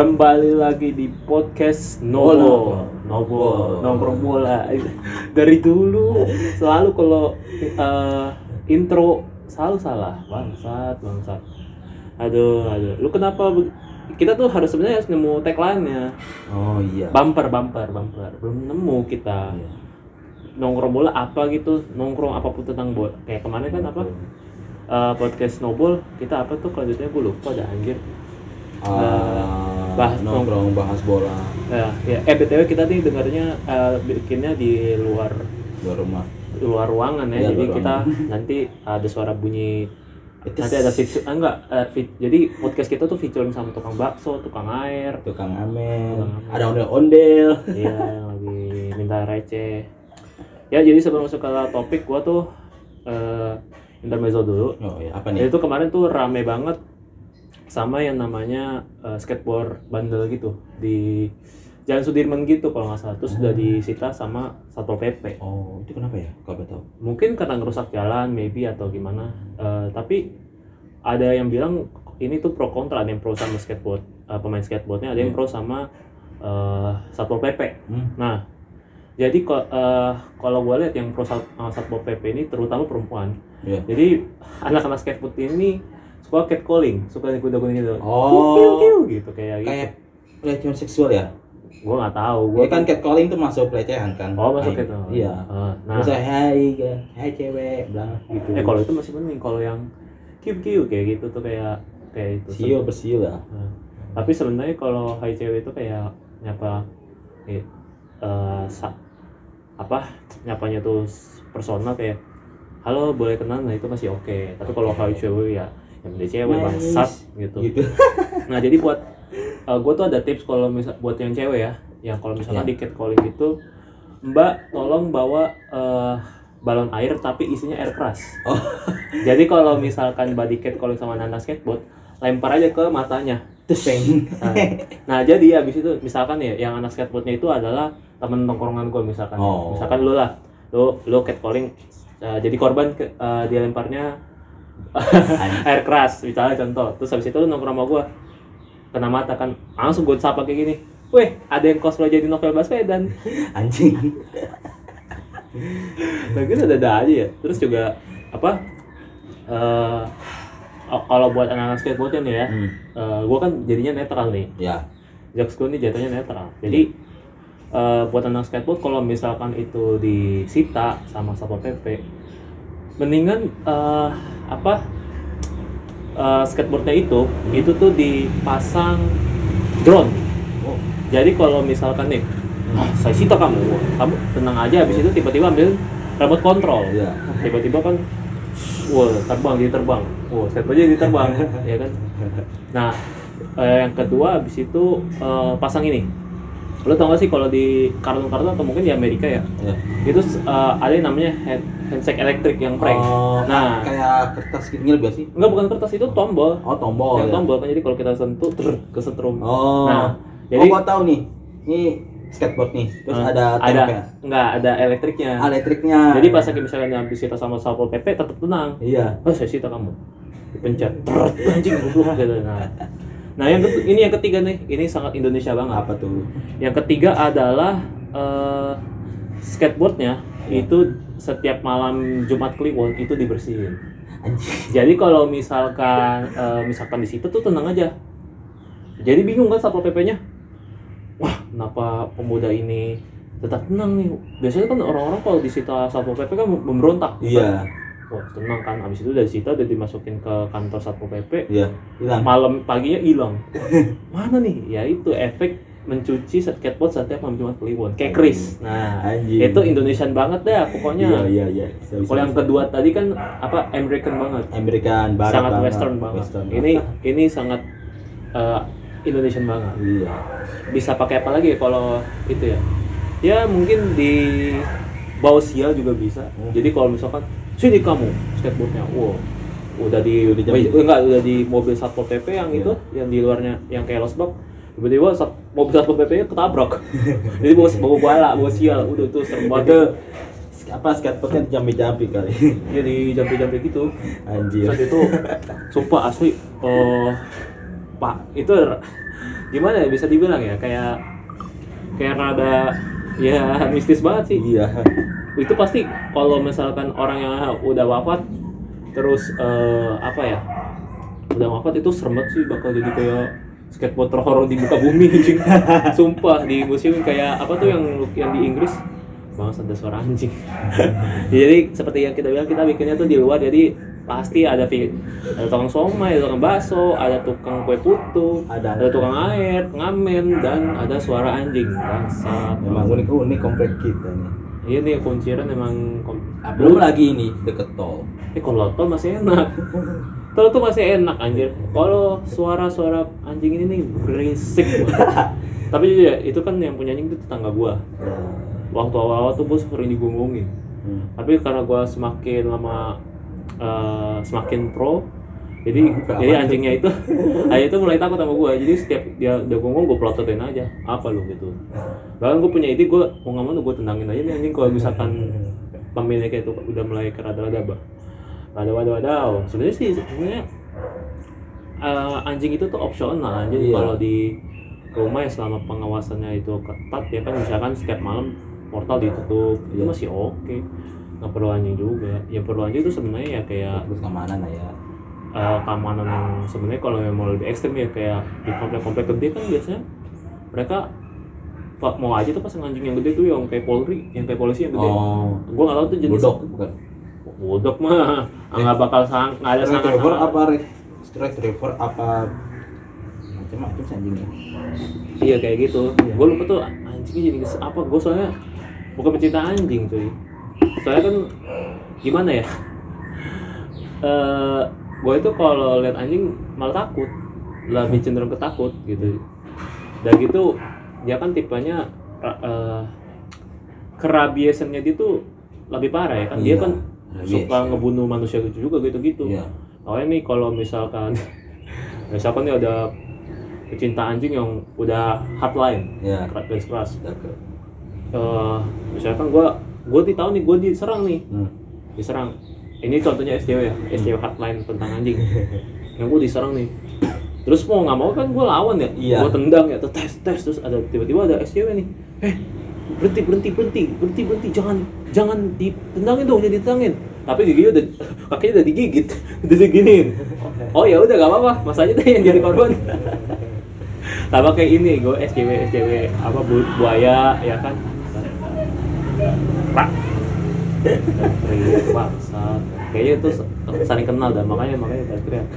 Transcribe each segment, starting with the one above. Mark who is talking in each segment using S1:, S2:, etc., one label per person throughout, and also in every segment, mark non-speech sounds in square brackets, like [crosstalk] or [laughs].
S1: Kembali lagi di podcast Nobo. Nobo, nongkrong bola. [laughs] Dari dulu selalu kalau eh, intro selalu salah. Bangsat, bangsat. Aduh, aduh. Lu kenapa kita tuh harus sebenarnya harus nemu tagline-nya.
S2: Oh iya.
S1: Bumper, bumper, bumper. Belum nemu kita.
S2: Iya.
S1: Nongkrong bola apa gitu, nongkrong apa pun tentang bola. Kayak kemarin kan apa? eh, podcast Snowball kita apa tuh kelanjutannya gue lupa ada anjir
S2: Ah,
S1: bahas
S2: nongkrong bahas bola
S1: Ya, ya. Eh BTW kita nih dengarnya eh, bikinnya di luar
S2: di rumah.
S1: luar ruangan ya.
S2: Iya,
S1: jadi
S2: luar
S1: kita [laughs] nanti ada suara bunyi
S2: Itu
S1: nanti ada fitur ah, enggak eh, fit- jadi podcast kita tuh featuring sama tukang bakso, tukang air.
S2: tukang amen. ada ondel-ondel.
S1: Iya, yang lagi minta receh. Ya, jadi sebelum masuk ke topik gua tuh eh intermezzo dulu.
S2: Oh iya, apa
S1: Jadi
S2: nih?
S1: itu kemarin tuh rame banget sama yang namanya eh, skateboard bandel gitu di Jalan Sudirman gitu kalau nggak salah terus udah disita sama Satpol PP.
S2: Oh, itu kenapa ya? Kau tahu?
S1: Mungkin karena ngerusak jalan maybe atau gimana. Eh, tapi ada yang bilang ini tuh pro kontra, ada yang pro sama skateboard eh, pemain skateboardnya, ada yang pro sama eh, Satpol PP.
S2: Hmm.
S1: Nah, jadi eh, kalau gue lihat yang pro Sat- Satpol PP ini terutama perempuan.
S2: Iya.
S1: Jadi anak-anak skateboard ini suka catcalling, suka kuda-kuda gitu.
S2: Oh.
S1: Kiu, kiu, gitu kayak gitu.
S2: Kayak pelecehan seksual ya?
S1: Gue nggak tahu. Gue
S2: Ya kan catcalling tuh masuk pelecehan kan?
S1: Oh masuk gitu.
S2: Iya.
S1: Ah, nah,
S2: Terus hai, hai cewek, bilang gitu.
S1: eh kalau itu masih mending. Kalau yang kiu kiu kayak gitu tuh kayak kayak itu.
S2: Sio bersiul lah.
S1: Nah, tapi sebenarnya kalau hai cewek itu kayak nyapa eh, sa- apa nyapanya tuh personal kayak halo boleh kenal nah itu masih oke tapi kalau hai cewek ya dia cewek
S2: Nice.
S1: bangsat gitu
S2: Gitu. [laughs]
S1: nah jadi buat gue tuh ada tips kalau misal buat yang cewek ya yang kalau misalnya
S2: Iya.
S1: di catcalling itu mbak tolong bawa eh, balon air tapi isinya air keras
S2: Oh. [laughs]
S1: jadi kalau misalkan body catcalling sama anak skateboard lempar aja ke matanya. Nah, [laughs] nah, jadi habis itu misalkan ya yang anak skateboardnya itu adalah temen tongkrongan gue misalkan.
S2: Oh.
S1: Misalkan lu lah, lu lu catcalling uh, jadi korban ke, uh, dia lemparnya [laughs] air keras misalnya contoh. Terus habis itu lu nongkrong sama gue kena mata kan langsung gue sapa kayak gini. Weh, ada yang cosplay jadi novel Baswedan. [laughs]
S2: Anjing.
S1: Nah, gitu ada aja ya. Terus juga apa? eh oh, kalau buat anak-anak skateboardnya nih ya,
S2: Hmm.
S1: gue kan jadinya netral nih.
S2: Ya.
S1: Jokes gue ini jatuhnya netral. Jadi eh, buat anak skateboard kalau misalkan itu disita sama satpol pp, mendingan eh, apa eh, skateboardnya itu itu tuh dipasang drone.
S2: Oh.
S1: Jadi kalau misalkan nih, "Ah, saya sita kamu, kamu tenang aja. Habis itu tiba-tiba ambil remote control.
S2: Iya.
S1: Tiba-tiba kan, wah terbang jadi terbang, wah skateboardnya jadi terbang, [laughs] ya kan? Nah, eh, yang kedua habis itu eh, pasang ini. Lo tau gak sih kalau di kartun-kartun atau mungkin di Amerika ya,
S2: Ya.
S1: itu eh, ada yang namanya hand, handshake elektrik yang prank.
S2: Oh,
S1: nah,
S2: kayak kertas gitu gak sih?
S1: enggak bukan kertas itu tombol.
S2: Oh, tombol.
S1: yang
S2: ya.
S1: tombol kan jadi kalau kita sentuh ter kesetrum.
S2: Oh.
S1: Nah,
S2: jadi
S1: jadi
S2: oh, gua tahu nih. Ini skateboard nih. Terus
S1: eh,
S2: ada
S1: ada enggak ada elektriknya.
S2: Elektriknya.
S1: Jadi pas lagi misalnya habis kita sama satpol pp tetap tenang.
S2: Iya.
S1: Oh, saya sita kamu. Dipencet. Anjing goblok gitu. Nah. [laughs] Nah, yang ini yang ketiga nih. Ini sangat Indonesia banget.
S2: Apa tuh?
S1: Yang ketiga adalah eh, skateboardnya itu setiap malam Jumat Kliwon itu dibersihin. Jadi kalau misalkan eh, misalkan di situ tuh tenang aja. Jadi bingung kan satpol pp-nya. Wah, kenapa pemuda ini tetap tenang nih? Biasanya kan orang-orang kalau disita satpol pp kan memberontak.
S2: Iya.
S1: Wah tenang kan, abis itu dari situ udah dimasukin ke kantor satpol pp.
S2: Iya. Hilang.
S1: Malam paginya hilang. [laughs] Mana nih? Ya itu efek mencuci skateboard setiap malam Kliwon. Kayak Chris. Nah,
S2: Anjing.
S1: itu Indonesian banget deh pokoknya.
S2: Iya, iya, iya. Bisa, bisa,
S1: Kalau yang kedua tadi kan apa American banget,
S2: American barat
S1: sangat
S2: banget.
S1: Western banget.
S2: Western
S1: Ini ini sangat eh, Indonesian banget.
S2: Iya.
S1: Bisa pakai apa lagi ya kalau itu ya? Ya mungkin di bawah sial juga bisa.
S2: Hmm.
S1: Jadi kalau misalkan sini kamu skateboardnya, wow, udah di
S2: Udah jam-
S1: Wih, enggak udah di mobil satpol pp yang
S2: Iya.
S1: itu, yang di luarnya yang kayak losbak, tiba-tiba sat, mobil satpol pp nya ketabrak. [laughs] Jadi bawa bawa bala, bawa sial, udah tuh serem
S2: Itu
S1: banget.
S2: apa skateboardnya jampi-jampi kali.
S1: Dia [laughs] di jampi-jampi gitu.
S2: Anjir.
S1: Saat itu sumpah asli eh Pak, itu gimana ya bisa dibilang ya kayak kayak rada ya mistis banget sih.
S2: Iya.
S1: itu pasti kalau misalkan orang yang udah wafat terus eh, apa ya udah wafat itu serem banget sih bakal jadi kayak skateboard terhoror di muka bumi anjing. [laughs] Sumpah di museum kayak apa tuh yang yang di Inggris? Bangsa ada suara anjing. [laughs] Jadi seperti yang kita bilang kita bikinnya tuh di luar jadi pasti ada ada tukang somai ada tukang bakso ada tukang kue putu
S2: Ada.
S1: ada tukang air ngamen dan ada suara anjing bangsa
S2: Memang unik-unik komplek kita nih.
S1: iya nih kunciran emang kom-
S2: Ah, Belum lagi ini deket tol.
S1: Eh kalau tol masih enak. Tol tuh masih enak anjir. Kalau suara-suara anjing ini nih berisik banget. [laughs] Tapi ya, itu kan yang punya anjing itu tetangga gua. Waktu awal-awal tuh gua sering digonggongin.
S2: Hmm.
S1: Tapi karena gua semakin lama eh, semakin pro, jadi
S2: Apa
S1: jadi anjingnya itu [laughs] aja itu mulai takut sama gua. Jadi setiap dia udah gonggong gua pelototin aja. Apa lu gitu. Bahkan gua punya ide gua mau nggak mau tuh gua tendangin aja nih anjing kalau misalkan [laughs] pemiliknya itu udah mulai kerada-rada bah ada wadah wadaw sebenarnya sih sebenarnya eh, anjing itu tuh opsional jadi
S2: Iya.
S1: kalau di rumah ya selama pengawasannya itu ketat ya kan misalkan setiap malam portal ditutup itu
S2: Iya.
S1: masih oke nggak perlu anjing juga yang perlu anjing itu sebenarnya ya kayak
S2: Terus keamanan lah ya.
S1: eh, keamanan yang sebenarnya kalau yang mau lebih ekstrim ya kayak di komplek-komplek gede kan biasanya mereka pak mau aja tuh pasang anjing yang gede tuh yang kayak polri yang kayak polisi yang gede
S2: Oh.
S1: gua nggak tahu tuh jenis
S2: Bulldog bukan.
S1: Bulldog mah nggak bakal sang nggak ada sangat
S2: Retriever apa re- retriever apa macam-macam anjingnya.
S1: iya kayak gitu
S2: Iya.
S1: gue lupa tuh anjingnya jadi apa gue soalnya bukan pecinta anjing cuy soalnya kan gimana ya eh gue itu kalau lihat anjing malah takut lebih cenderung ketakut gitu dan gitu dia kan tipenya ra- eh, kerabiasannya dia tuh lebih parah ya kan dia
S2: Iya,
S1: kan
S2: rabies,
S1: suka
S2: ya.
S1: ngebunuh manusia gitu juga gitu gitu
S2: Iya.
S1: Makanya nih kalau misalkan [laughs] misalkan nih ada pecinta anjing yang udah hotline
S2: Iya.
S1: garis keras
S2: Dake.
S1: Eh, misalkan gua gua di tahu nih gua diserang nih.
S2: Hmm.
S1: diserang. Ini contohnya SJW ya SJW hotline tentang anjing. [laughs] Yang gua diserang nih. Terus mau nggak mau kan gua lawan ya?
S2: Iya.
S1: gua tendang ya tuh tes tes terus ada tiba-tiba ada SJW nih. Eh berhenti berhenti berhenti berhenti berhenti. Jangan jangan ditendangin dong jadi ditendangin. Tapi giginya udah kakinya udah digigit [laughs] udah diginiin. Oh ya udah gak apa-apa. Mas aja deh yang jadi korban. [laughs] Sama kayak ini gue SJW SJW apa bu, buaya ya kan pak. Kayaknya itu saling kenal dah makanya makanya pada teriak [laughs]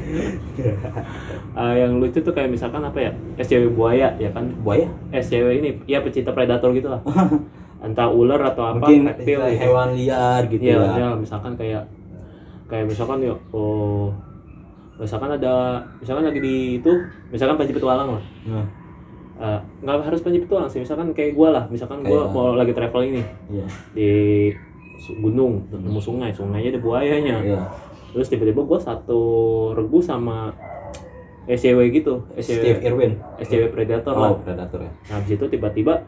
S1: Eh, yang lucu tuh kayak misalkan apa ya? SJW buaya ya kan?
S2: Buaya?
S1: SJW ini ya pecinta predator gitu lah. [laughs] Entah ular atau apa
S2: Mungkin
S1: reptil. gitu.
S2: hewan liar gitu
S1: Iya,
S2: ya.
S1: ya, misalkan kayak kayak misalkan ya oh misalkan ada misalkan lagi di itu misalkan panji petualang lah.
S2: Nah,
S1: Eh, nggak harus panji petualang sih. Misalkan kayak gua lah. Misalkan gua
S2: Kayak-
S1: mau lagi traveling nih.
S2: iya.
S1: di su- gunung. Ketemu sungai. Sungainya ada buayanya.
S2: Iya.
S1: terus tiba-tiba gua satu regu sama SCW gitu.
S2: Steve
S1: SCW
S2: Irwin.
S1: SCW predator lah.
S2: Oh, predator ya.
S1: Nah, habis itu tiba-tiba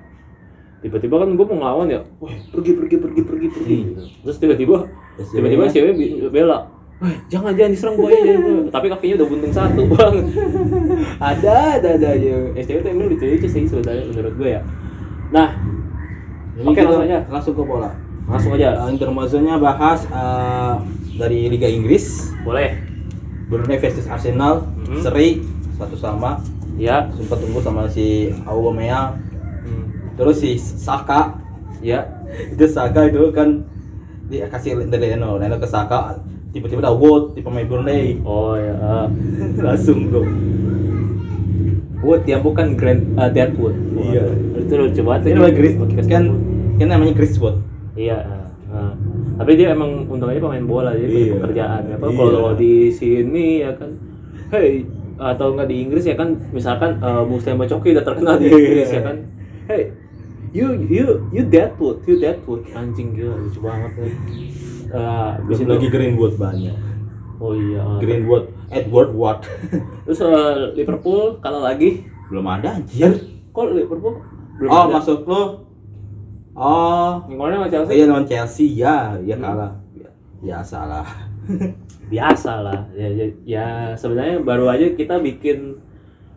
S1: tiba-tiba kan gue mau ngelawan ya, wah pergi pergi pergi pergi pergi.
S2: Hmm.
S1: Terus tiba-tiba tiba-tiba bi- bela, Wah, jangan jangan diserang buaya buaya." Tapi kakinya udah buntung satu bang. [laughs] ada ada ada aja. SCW tuh emang lucu-lucu sih sebenarnya menurut gue ya. Nah Oke,
S2: kita
S1: langsung aja.
S2: Langsung ke bola.
S1: langsung aja,
S2: Uh, intermezzonya bahas uh, dari Liga Inggris,
S1: boleh.
S2: Burnley versus Arsenal,
S1: Mhm.
S2: seri satu sama.
S1: Ya,
S2: Sempat tunggu sama si Aubameyang,
S1: Hmm.
S2: terus si Saka.
S1: ya, [laughs]
S2: Itu Saka itu kan dia kasih dari Leno, Leno ke Saka, tiba-tiba ada Wood di pemain Burnley.
S1: oh ya. ah.
S2: Langsung bro.
S1: Wood ya bukan Grand uh, Deadwood.
S2: Iya.
S1: Itu lucu banget.
S2: Ini namanya Chris, kan kan namanya Chris Wood.
S1: Iya. nah. Tapi dia emang untungnya pemain bola jadi
S2: Iya.
S1: pekerjaan. Apa
S2: Iya.
S1: kalau di sini ya kan, hey atau enggak di Inggris ya kan, misalkan uh, Muslim Coki udah terkenal di
S2: Iya.
S1: Inggris ya kan, hey you you you Deadwood, you Deadwood, anjing gila lucu banget ya. Uh,
S2: lagi Greenwood banyak.
S1: Oh iya.
S2: Greenwood, Edward Watt. [laughs]
S1: Terus uh, Liverpool kalah lagi.
S2: Belum ada anjir.
S1: Kok Liverpool belum
S2: Oh,
S1: ada?
S2: maksud lo? Oh,
S1: kemarin sama Chelsea?
S2: iya lawan Chelsea ya, ya
S1: Hmm.
S2: kalah. Ya, biasa lah. [laughs]
S1: biasa lah ya, ya, ya sebenarnya baru aja kita bikin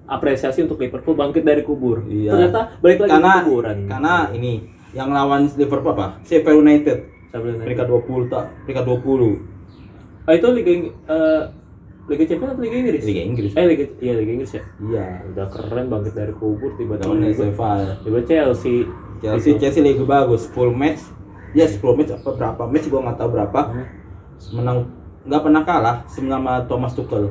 S1: apresiasi untuk Liverpool bangkit dari kubur.
S2: Iya.
S1: Ternyata balik lagi
S2: karena
S1: ke kuburan.
S2: karena ini yang lawan Liverpool apa? Sheffield United. Peringkat 20 tak, peringkat 20.
S1: Ah, itu Liga Ing- eh, Liga Champions atau Liga Inggris?
S2: Liga Inggris.
S1: Eh Liga iya Liga Inggris ya.
S2: Iya.
S1: Udah keren bangkit dari kubur tiba-tiba
S2: Sheffield.
S1: tiba Chelsea.
S2: Chelsea
S1: Gitu.
S2: Chelsea lagi bagus, full match. Ya 10 match apa berapa match gua nggak tahu berapa. Menang nggak pernah kalah sama Thomas Tuchel.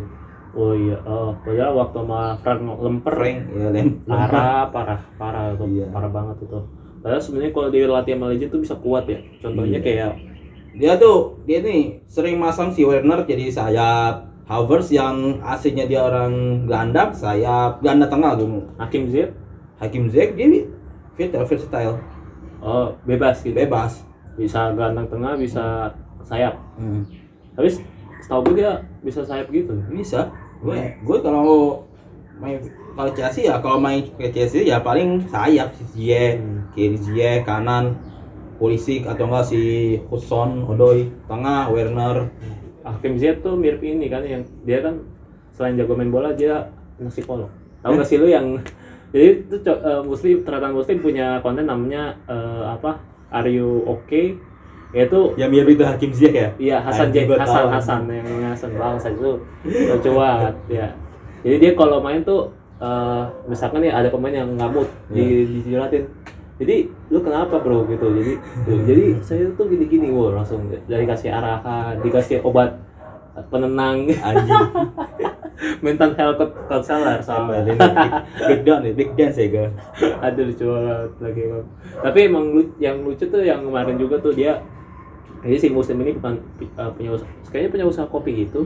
S1: Oh iya, oh, padahal waktu sama Frank Lemper
S2: Frank ya lem.
S1: parah, parah, parah itu,
S2: Iya.
S1: parah banget itu. Padahal sebenarnya kalau dilatih sama legend tuh bisa kuat ya. Contohnya
S2: Iya.
S1: kayak
S2: Dia tuh dia nih sering masang si Werner jadi sayap. Havertz yang aslinya dia orang gelandang, sayap, ganda tengah gitu.
S1: Hakim Ziyech,
S2: Hakim Ziyech dia fit versatile,
S1: oh bebas gitu.
S2: bebas.
S1: Bisa gelandang tengah, bisa sayap.
S2: Hmm.
S1: Tapi setahu gue dia bisa sayap gitu.
S2: Bisa. Gue gue kalau main kalau Chelsea ya kalau main ke Chelsea ya paling sayap si Ziyech,
S1: Hmm.
S2: kiri Ziyech, kanan Pulisic atau enggak si Hudson, Odoi, tengah Werner.
S1: Hakim Ziyech tuh mirip ini kan yang dia kan selain jago main bola dia anak psikolog. Tahu gak sih lu yang [laughs] jadi itu co- eh, muslim ternyata muslim punya konten namanya eh, apa Are you okay? Yaitu
S2: Ya mirip itu Hakim Ziyech ya.
S1: Iya Hasan
S2: gua
S1: Hasan. Hasan yang Hasan bangsa itu lucu banget ya. Jadi dia kalau main tuh eh, misalkan nih ada pemain yang ngamuk di dijelatin. Jadi lu kenapa bro gitu. Jadi tuh, [laughs] jadi saya tuh gini-gini wow langsung dari kasih arahan, dikasih obat penenang,
S2: Anjing. [laughs]
S1: mental health counselor
S2: Sama big, down nih, big dance ya ga. [laughs]
S1: Aduh lucu banget lagi Bang. Tapi emang yang lucu tuh yang kemarin juga tuh dia jadi si muslim ini bukan uh, punya usaha, kayaknya punya usaha kopi gitu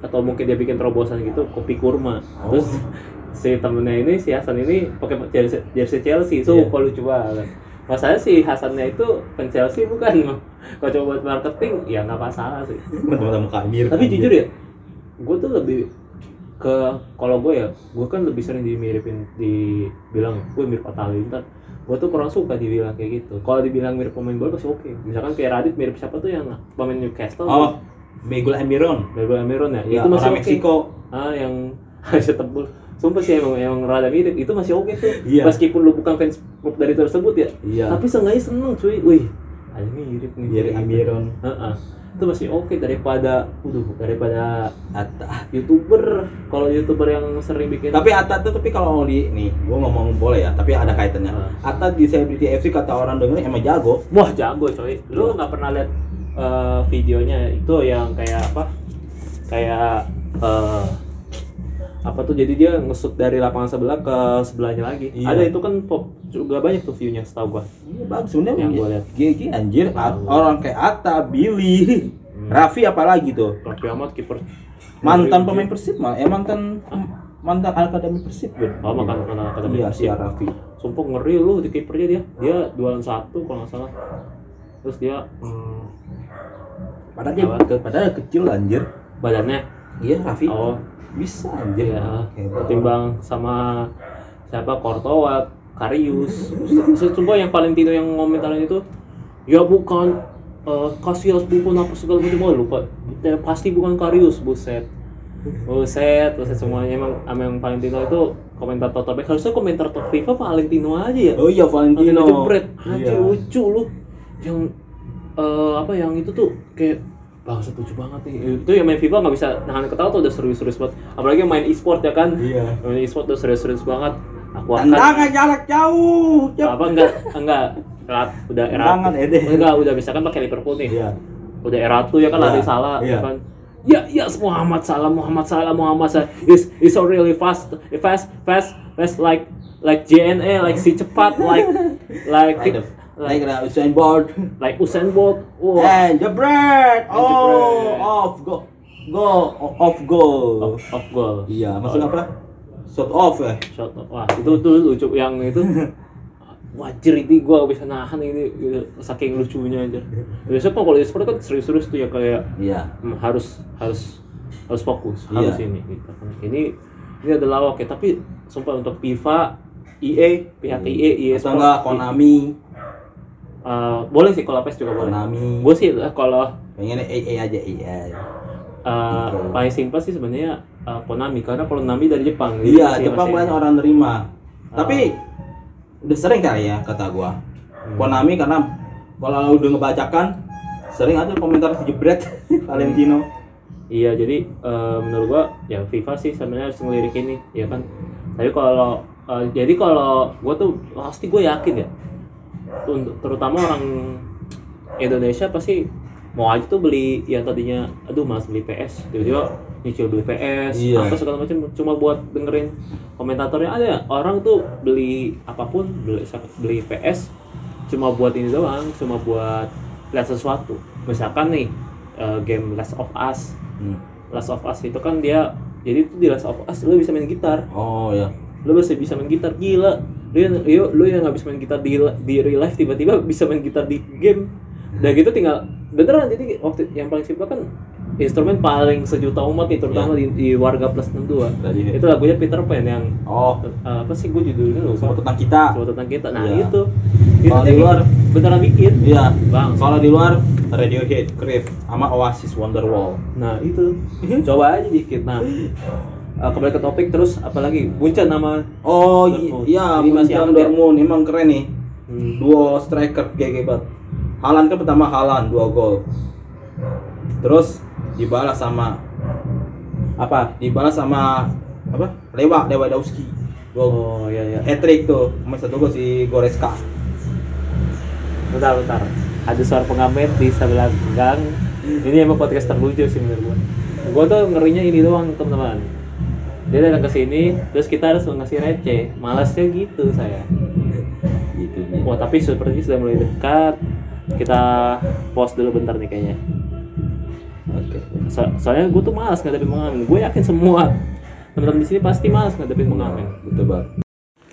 S1: atau mungkin dia bikin terobosan gitu kopi kurma terus si temennya ini si Hasan ini pakai jersey, jersey Chelsea so
S2: Iya.
S1: lucu banget masalahnya si Hasannya itu pen Chelsea bukan kalau coba buat marketing ya nggak masalah sih
S2: Teman-teman
S1: tapi
S2: anjing.
S1: jujur ya gue tuh lebih ke kalau gue ya gue kan lebih sering dimiripin dibilang gue mirip Atta Halilintar gue tuh kurang suka dibilang kayak gitu kalau dibilang mirip pemain bola pasti oke misalkan kayak Radit mirip siapa tuh yang pemain Newcastle
S2: Oh, Miguel Amiron.
S1: Gabriel Amiron ya,
S2: Ya,
S1: itu masih oke.
S2: Meksiko.
S1: ah yang [laughs] bisa tebul sumpah sih emang emang rada mirip itu masih oke tuh
S2: Iya.
S1: meskipun lu bukan fans klub dari tersebut ya
S2: Iya.
S1: tapi seenggaknya seneng cuy wih ada mirip nih
S2: Mirip
S1: gitu.
S2: Amiron.
S1: Heeh. itu masih oke daripada udah daripada
S2: Atta.
S1: youtuber kalau youtuber yang sering bikin
S2: Tapi Atta tuh tapi kalau di nih, gua ngomong boleh ya, tapi ada kaitannya.
S1: Ah.
S2: Atta di Celebrity FC kata orang denger emang jago.
S1: wah jago coy lu nggak pernah lihat eh, videonya itu yang kayak apa kayak eh, apa tuh jadi dia ngesut dari lapangan sebelah ke sebelahnya lagi
S2: Iya.
S1: ada itu kan pop juga banyak tuh viewnya setahu gua
S2: Iya bagus sebenarnya.
S1: Yang gua lihat.
S2: GG anjir A- orang kayak Atta, Billy,
S1: Hmm.
S2: Raffi apalagi tuh.
S1: Raffi Ahmad kiper
S2: Mantan pemain Persib mah, eh mantan mantan akademi Persib kan.
S1: oh makan makan akademi
S2: Iya si Raffi.
S1: sumpah ngeri lu di kipernya dia dia dua lawan satu kalau nggak salah terus dia hmm,
S2: Padahal dia padahal kecil anjir.
S1: badannya
S2: Iya Raffi.
S1: oh
S2: Bisa anjir.
S1: Iya,
S2: Hebat.
S1: ketimbang sama siapa Kortowa, Karius. Sumpah yang Valentino yang ngomentarin itu, ya bukan uh, Casillas bukan apa segala macam oh, lupa. Ya, pasti bukan Karius, buset. Buset, buset semuanya emang sama yang Valentino itu komentar Toto Back harusnya komentar top FIFA Valentino aja ya.
S2: Oh iya Valentino.
S1: Jebret, anjir
S2: Iya.
S1: lucu lu. Yang eh, apa yang itu tuh kayak bangsa lucu banget nih. Itu yang main FIFA nggak bisa nahan ketawa tuh udah serius-serius banget. Apalagi yang main e-sport ya kan.
S2: Iya.
S1: Main e-sport tuh serius-serius banget. Aku akan
S2: Tendangan jarak jauh. Cep.
S1: apa enggak enggak Erat, udah era enggak udah misalkan pakai Liverpool nih
S2: Iya.
S1: udah era tuh ya kan
S2: Iya,
S1: lari salah
S2: iya.
S1: ya kan ya yes Muhammad Salah Muhammad Salah Muhammad Salah is is so really fast fast fast fast like like JNE like si cepat like like
S2: Like the like
S1: like
S2: the Usain Bolt.
S1: like Usain Bolt [laughs] wah
S2: And jebret.
S1: And
S2: Oh,
S1: jebret.
S2: off go. Go off goal.
S1: off, off goal
S2: Iya, maksud apa? Shot off ya.
S1: shot wah itu tuh lucu yang itu [laughs] wajir ini gua bisa nahan ini gitu. saking lucunya aja biasanya kalau di sport kan serius-serius tuh ya kayak
S2: Iya.
S1: hmm, harus harus harus fokus
S2: Iya.
S1: harus ini gitu ini ini adalah oke tapi sumpah untuk FIFA EA pihak EA EA
S2: Atau
S1: Sport,
S2: enggak Konami.
S1: Eh, boleh sih kalau PES juga boleh
S2: Konami.
S1: gue sih eh, kalau
S2: Pengen EA aja iya.
S1: eh, paling simpel sih sebenarnya uh, Konami karena Konami dari Jepang.
S2: Iya, Jepang banyak orang nerima.
S1: Oh.
S2: Tapi udah sering kali ya kata gua.
S1: Hmm.
S2: Konami karena kalau udah ngebacakan sering ada komentar jebret [laughs] Valentino.
S1: Iya, jadi eh, menurut gua ya FIFA sih sebenarnya harus ngelirik ini, ya kan. Tapi kalau eh, jadi kalau gua tuh pasti gue yakin ya, untuk terutama orang Indonesia pasti mau aja tuh beli yang tadinya aduh malas beli PS tiba-tiba nyicil beli PS
S2: Iya.
S1: apa segala macam cuma buat dengerin komentatornya ada ya, orang tuh beli apa pun beli beli PS cuma buat ini doang cuma buat lihat sesuatu misalkan nih eh, game Last of Us
S2: Hmm.
S1: Last of Us itu kan dia jadi itu di Last of Us lu bisa main gitar
S2: Oh ya.
S1: Lu bisa bisa main gitar gila. Lu yang yuk, lu yang nggak bisa main gitar di di real life tiba-tiba bisa main gitar di game. Dan gitu tinggal beneran jadi waktu yang paling simpel kan instrumen paling sejuta umat nih terutama di, di warga plus 62
S2: Tadi
S1: itu lagunya Peter Pan yang
S2: Oh,
S1: eh, apa sih gue judulnya lupa.
S2: Semua tentang kita.
S1: Semua tentang kita. Nah
S2: Iya.
S1: itu. Itu
S2: di luar-
S1: beneran bikin.
S2: Iya.
S1: bang.
S2: Kalau di luar Radiohead, Crave, sama Oasis Wonderwall.
S1: Nah itu. [laughs] Coba aja dikit. Nah [laughs] eh, kembali ke topik terus apalagi Buncan nama
S2: Oh iya,
S1: ya?
S2: Dortmund emang keren nih.
S1: Hmm.
S2: Duo striker GG banget. Halan kan pertama Halan dua gol. Terus dibalas sama apa? Dibalas sama apa? Lewa Lewandowski. Dua
S1: Oh iya iya.
S2: hat trick tuh. Sama satu gol si Goreska.
S1: Bentar bentar. Ada suara pengamen di sebelah gang. Ini emang podcast terlucu sih menurut gua. Gua tuh ngerinya ini doang teman-teman. Dia datang ke sini, terus kita harus ngasih receh. Malasnya gitu saya.
S2: Gitu.
S1: Wah tapi seperti sudah mulai dekat. Kita pause dulu bentar nih kayaknya.
S2: Oke.
S1: So- soalnya gue tuh malas ngadepin pengamen. Gue yakin semua teman-teman di sini pasti malas ngadepin pengamen.
S2: Betul banget.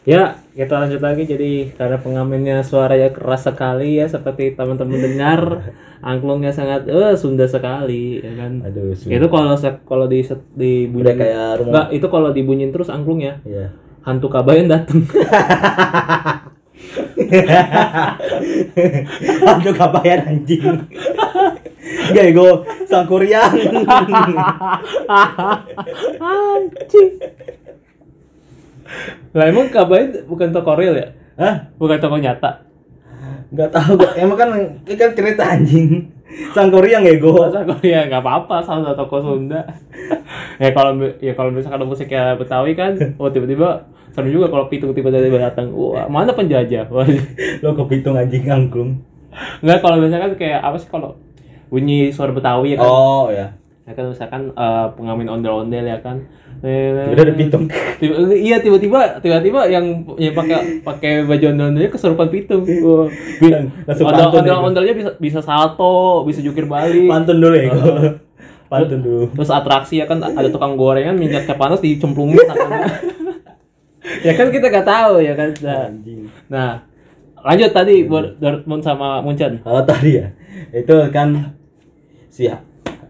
S1: Ya, kita lanjut lagi. Jadi karena pengamennya suaranya keras sekali ya, seperti teman-teman dengar, angklungnya sangat eh Sunda sekali, ya kan.
S2: Aduh,
S1: Itu kalau kalau di dibunyi
S2: kayak rumah.
S1: Enggak, itu kalau dibunyiin terus angklungnya,
S2: Iya.
S1: hantu kabayan dateng. [laughs]
S2: Aduh kabayan anjing. Gak ego sangkuriang. [laughs]
S1: Anjing. Lah emang kabayan bukan toko real ya?
S2: Hah?
S1: Bukan toko nyata.
S2: Gak tahu gua. Emang kan ini kan cerita anjing. Sangkuriang ego.
S1: Masa kok ya nggak apa-apa satu toko Sunda. ya kalau ya kalau misalkan musiknya Betawi kan, oh tiba-tiba seru juga kalau pitung tiba-tiba datang. Wah, mana penjajah? Wah, [laughs]
S2: Lo kepitung anjing angklung.
S1: Enggak kalau misalkan kayak apa sih kalau bunyi suara Betawi ya kan?
S2: Oh ya.
S1: Ya kan misalkan eh, pengamen ondel-ondel ya kan.
S2: Udah ada pitung. [laughs]
S1: Tiba, iya tiba-tiba tiba-tiba yang yang pakai pakai baju ondel-ondelnya kesurupan pitung.
S2: Langsung
S1: ondel-
S2: pantun ya,
S1: ondel-ondelnya bisa bisa salto, bisa jukir balik.
S2: Pantun dulu ego. Pantun dulu.
S1: Terus atraksi ya kan ada tukang gorengan minyaknya panas dicemplungin [laughs] ya kan kita nggak tahu ya kan. Nah. Nah, lanjut tadi buat Dortmund sama Munchen.
S2: Oh tadi ya. Itu kan si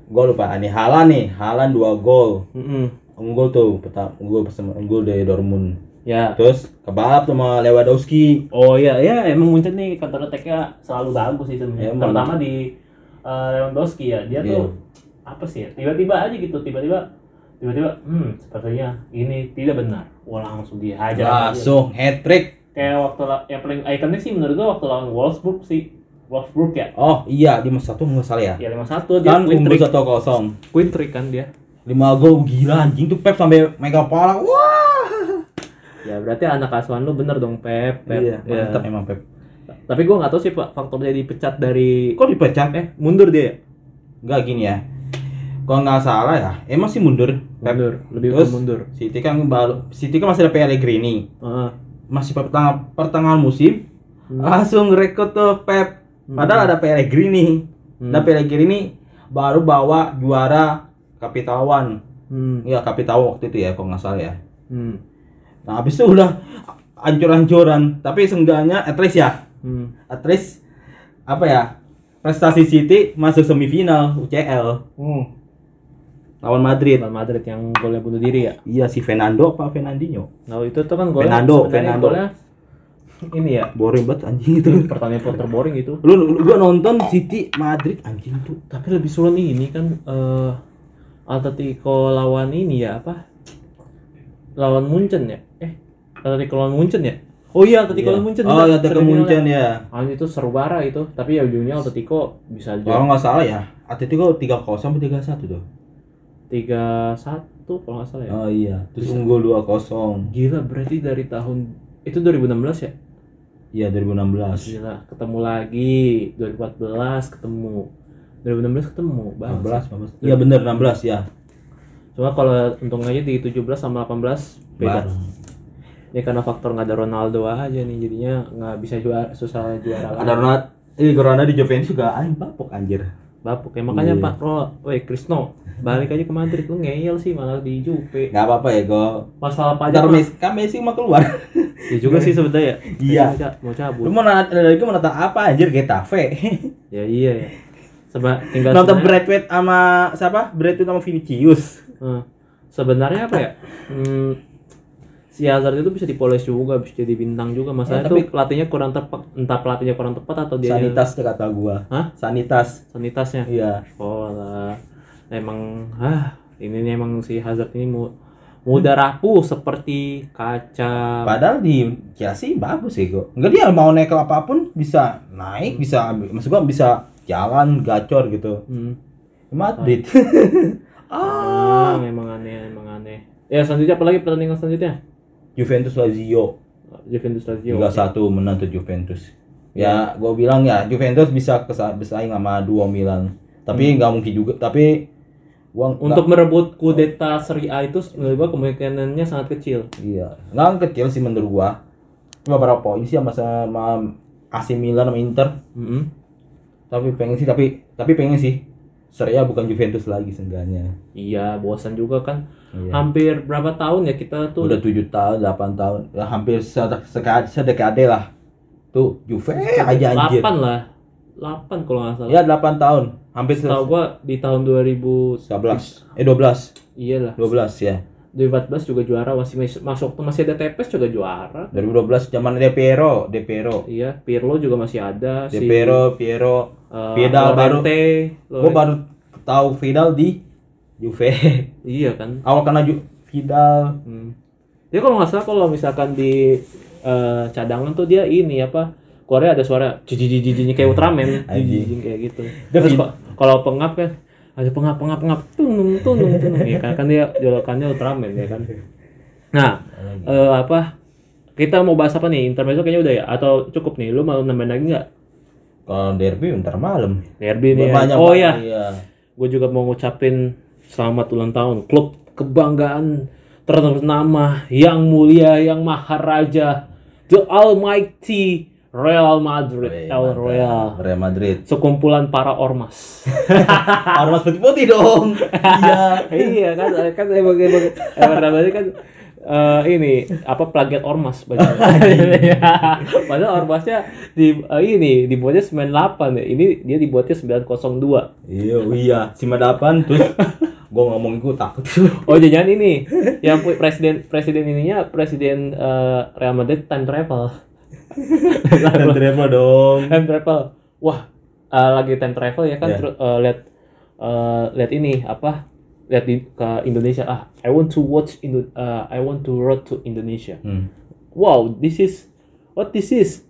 S2: gue lupa ini Halan nih. Halan dua gol.
S1: Mm-mm.
S2: Unggul tuh, pertama unggul bersama unggul dari Dortmund.
S1: Ya.
S2: Terus kebalap sama Lewandowski.
S1: Oh iya, ya emang Munchen nih counter attack-nya selalu bagus sih sebenarnya.
S2: Emang.
S1: Terutama di eh, Lewandowski ya. Dia tuh apa sih ya? Tiba-tiba aja gitu, tiba-tiba tiba-tiba hmm sepertinya ini tidak benar. Wah langsung dihajar. aja.
S2: Langsung hat trick.
S1: Kayak waktu yang paling ikonik sih menurut gua waktu lawan Wolfsburg sih. Wolfsburg ya.
S2: Oh iya, di satu nggak salah ya.
S1: Ya 5-1 dia
S2: Kan unggul satu kosong.
S1: Queen trick kan dia.
S2: Lima gol gila anjing tuh Pep sampai megang kepala. Wah.
S1: Ya berarti anak asuhan lu bener dong Pep. Pep.
S2: Iya,
S1: Ya.
S2: mantap emang Pep.
S1: Tapi gua nggak tahu sih Pak faktor dia dipecat dari
S2: Kok dipecat?
S1: eh mundur dia ya?
S2: Enggak gini ya. Kalau nggak salah ya, emang sih mundur. Pep.
S1: Mundur, lebih
S2: Terus
S1: mundur.
S2: City kan baru City kan masih ada Pellegrini.
S1: Heeh.
S2: Masih pertengahan, pertengahan musim
S1: Hmm.
S2: langsung rekrut tuh Pep. Padahal ada Pellegrini.
S1: Hmm.
S2: Dan Pellegrini baru bawa juara Kapitawan.
S1: Hmm.
S2: Iya, Kapitawan waktu itu ya, kalau nggak salah ya.
S1: Hmm.
S2: Nah, habis itu udah ancur-ancuran. Tapi seenggaknya at least ya,
S1: Hmm.
S2: at least apa ya? Prestasi City masuk semifinal UCL
S1: Hmm.
S2: lawan Madrid.
S1: Real Madrid yang golnya bunuh diri ya.
S2: Iya si Fernando apa Fernandinho?
S1: Nah itu tuh kan golnya
S2: Fernando, Fernando.
S1: golnya ini ya
S2: Boring banget anjing itu.
S1: pertandingan paling terboring itu.
S2: Lu, lu gua nonton City Madrid anjing tuh.
S1: Tapi lebih sulit ini kan eh Atletico lawan ini ya apa? Lawan Munchen ya? Eh, Atletico lawan Munchen ya? Oh iya, Atletico lawan Munchen.
S2: Oh,
S1: juga.
S2: ya Munchen ya.
S1: Ah, itu seru bara itu. Tapi ya ujungnya Atletico bisa
S2: Kalau
S1: juara
S2: nggak salah ya, Atletico 3-0 atau 3-1 tuh.
S1: tiga satu kalau nggak salah ya.
S2: Oh iya, terus unggul 2-0.
S1: Gila berarti dari tahun itu 2016 ya?
S2: Iya, 2016.
S1: Gila, ketemu lagi 2014 ketemu 2016 ketemu bang
S2: 16, 15. Iya bener 16 ya.
S1: cuma kalau untung aja di 17 sama 18 beda
S2: Bareng.
S1: ini karena faktor nggak ada Ronaldo aja nih jadinya nggak bisa juara susah juara
S2: Ada Ronaldo, eh Ronaldo di Juventus juga anjing bapuk anjir.
S1: bapuk ya makanya
S2: Iya.
S1: Pak Ro weh Krisno balik aja ke Madrid lu ngeyel sih malah di Juve
S2: Gak apa-apa ya, go.
S1: masalah pajak
S2: Messi, kan Messi mau keluar.
S1: ya juga sih sebenarnya ya
S2: Iya.
S1: mau, ca- mau cabut
S2: Lu mau nonton lagi mau nonton apa anjir Getafe?
S1: ya iya ya Seba, tinggal
S2: nonton
S1: sebenarnya-
S2: Brad Pitt sama siapa? Brad Pitt sama Vinicius.
S1: Hmm. Sebenarnya apa ya? Hmm, si Hazard itu bisa dipoles juga, bisa jadi bintang juga. Masalahnya
S2: Ya, tapi-
S1: tuh pelatihnya kurang tepat, entah pelatihnya kurang tepat atau dia
S2: Sanitas tuh kata gua.
S1: Hah?
S2: Sanitas.
S1: sanitasnya.
S2: Iya.
S1: Oh lah, emang ah ini nih emang si Hazard ini mu, mudah rapuh seperti kaca.
S2: Padahal di Chelsea bagus sih kok. Enggak dia mau naik apa pun bisa naik, bisa maksud gua bisa jalan gacor gitu.
S1: Hmm.
S2: Madrid. [laughs]
S1: Ah, memang aneh, memang aneh. Ya selanjutnya apa lagi pertandingan selanjutnya?
S2: Juventus Lazio.
S1: Juventus Lazio.
S2: 3-1 menang tuh Juventus. Ya, gue bilang ya Juventus bisa bersaing sama dua Milan. Tapi nggak mungkin juga. Tapi gua nggak-
S1: Untuk merebut kudeta Serie A itu menurut gua kemungkinannya sangat kecil.
S2: iya nggak kecil sih menurut gua. Cuma berapa poin sih sama sama AC Milan sama Inter.
S1: Mm-mm.
S2: Tapi pengen sih tapi tapi pengen sih Serie A bukan Juventus lagi seenggaknya.
S1: Iya, bosan juga kan.
S2: Iya.
S1: Hampir berapa tahun ya kita tuh
S2: Udah 7 tahun, 8 tahun, ya hampir sedekade lah. Tuh, Juve aja anjir.
S1: 8 lah. 8 kalau nggak salah.
S2: Ya 8 tahun, hampir
S1: Tahu gua di tahun 2000
S2: 11. Eh 12.
S1: iyalah.
S2: 12 ya.
S1: 2014 juga juara masih masuk tuh masih ada Tepes juga juara.
S2: 2012 zaman De Piero, De Piero.
S1: Iya, Pirlo juga masih ada
S2: De
S1: si
S2: Piero, Piero.
S1: eh,
S2: Vidal baru
S1: Lorente.
S2: baru tahu Vidal di Juve. [laughs]
S1: Iya kan.
S2: Awal kena Ju Vidal.
S1: Hmm. Dia kalau nggak salah kalau misalkan di eh, cadangan tuh dia ini apa Korea ada suara jijik kayak Ultraman, [laughs]
S2: Anjing.
S1: jijik kayak gitu. Terus kok- kalau pengap kan ada pengap pengap pengap tunung tunung tunung ya kan, kan dia jolokannya Ultraman ya kan. Nah, eh, apa kita mau bahas apa nih? Intermezzo kayaknya udah ya atau cukup nih? Lu mau nambahin lagi nggak?
S2: Kalau derby ntar malam.
S1: Derby nih. ya. Oh
S2: banget,
S1: ya,
S2: Iya.
S1: gue juga mau ngucapin selamat ulang tahun klub kebanggaan ternama yang mulia yang maharaja the almighty Real Madrid El Real
S2: Real Madrid. [laughs]
S1: sekumpulan para ormas [laughs]
S2: Ormas putih-putih dong. iya. [laughs]
S1: iya kan kan emang emang emang namanya kan eh, ini apa plagiat ormas bajunya. padahal ormasnya di eh, ini dibuatnya 98 ya ini dia dibuatnya 902
S2: Iya, iya. Cima delapan terus gua ngomong gua takut.
S1: Oh jangan ini yang presiden presiden ininya presiden eh, Real Madrid time travel.
S2: Dan travel dong.
S1: time travel. Wah eh, lagi time travel ya kan
S2: Ya.
S1: terus eh, lihat eh, lihat ini apa lihat di ke Indonesia ah I want to watch Indo eh, I want to road to Indonesia.
S2: Hmm.
S1: Wow this is what this is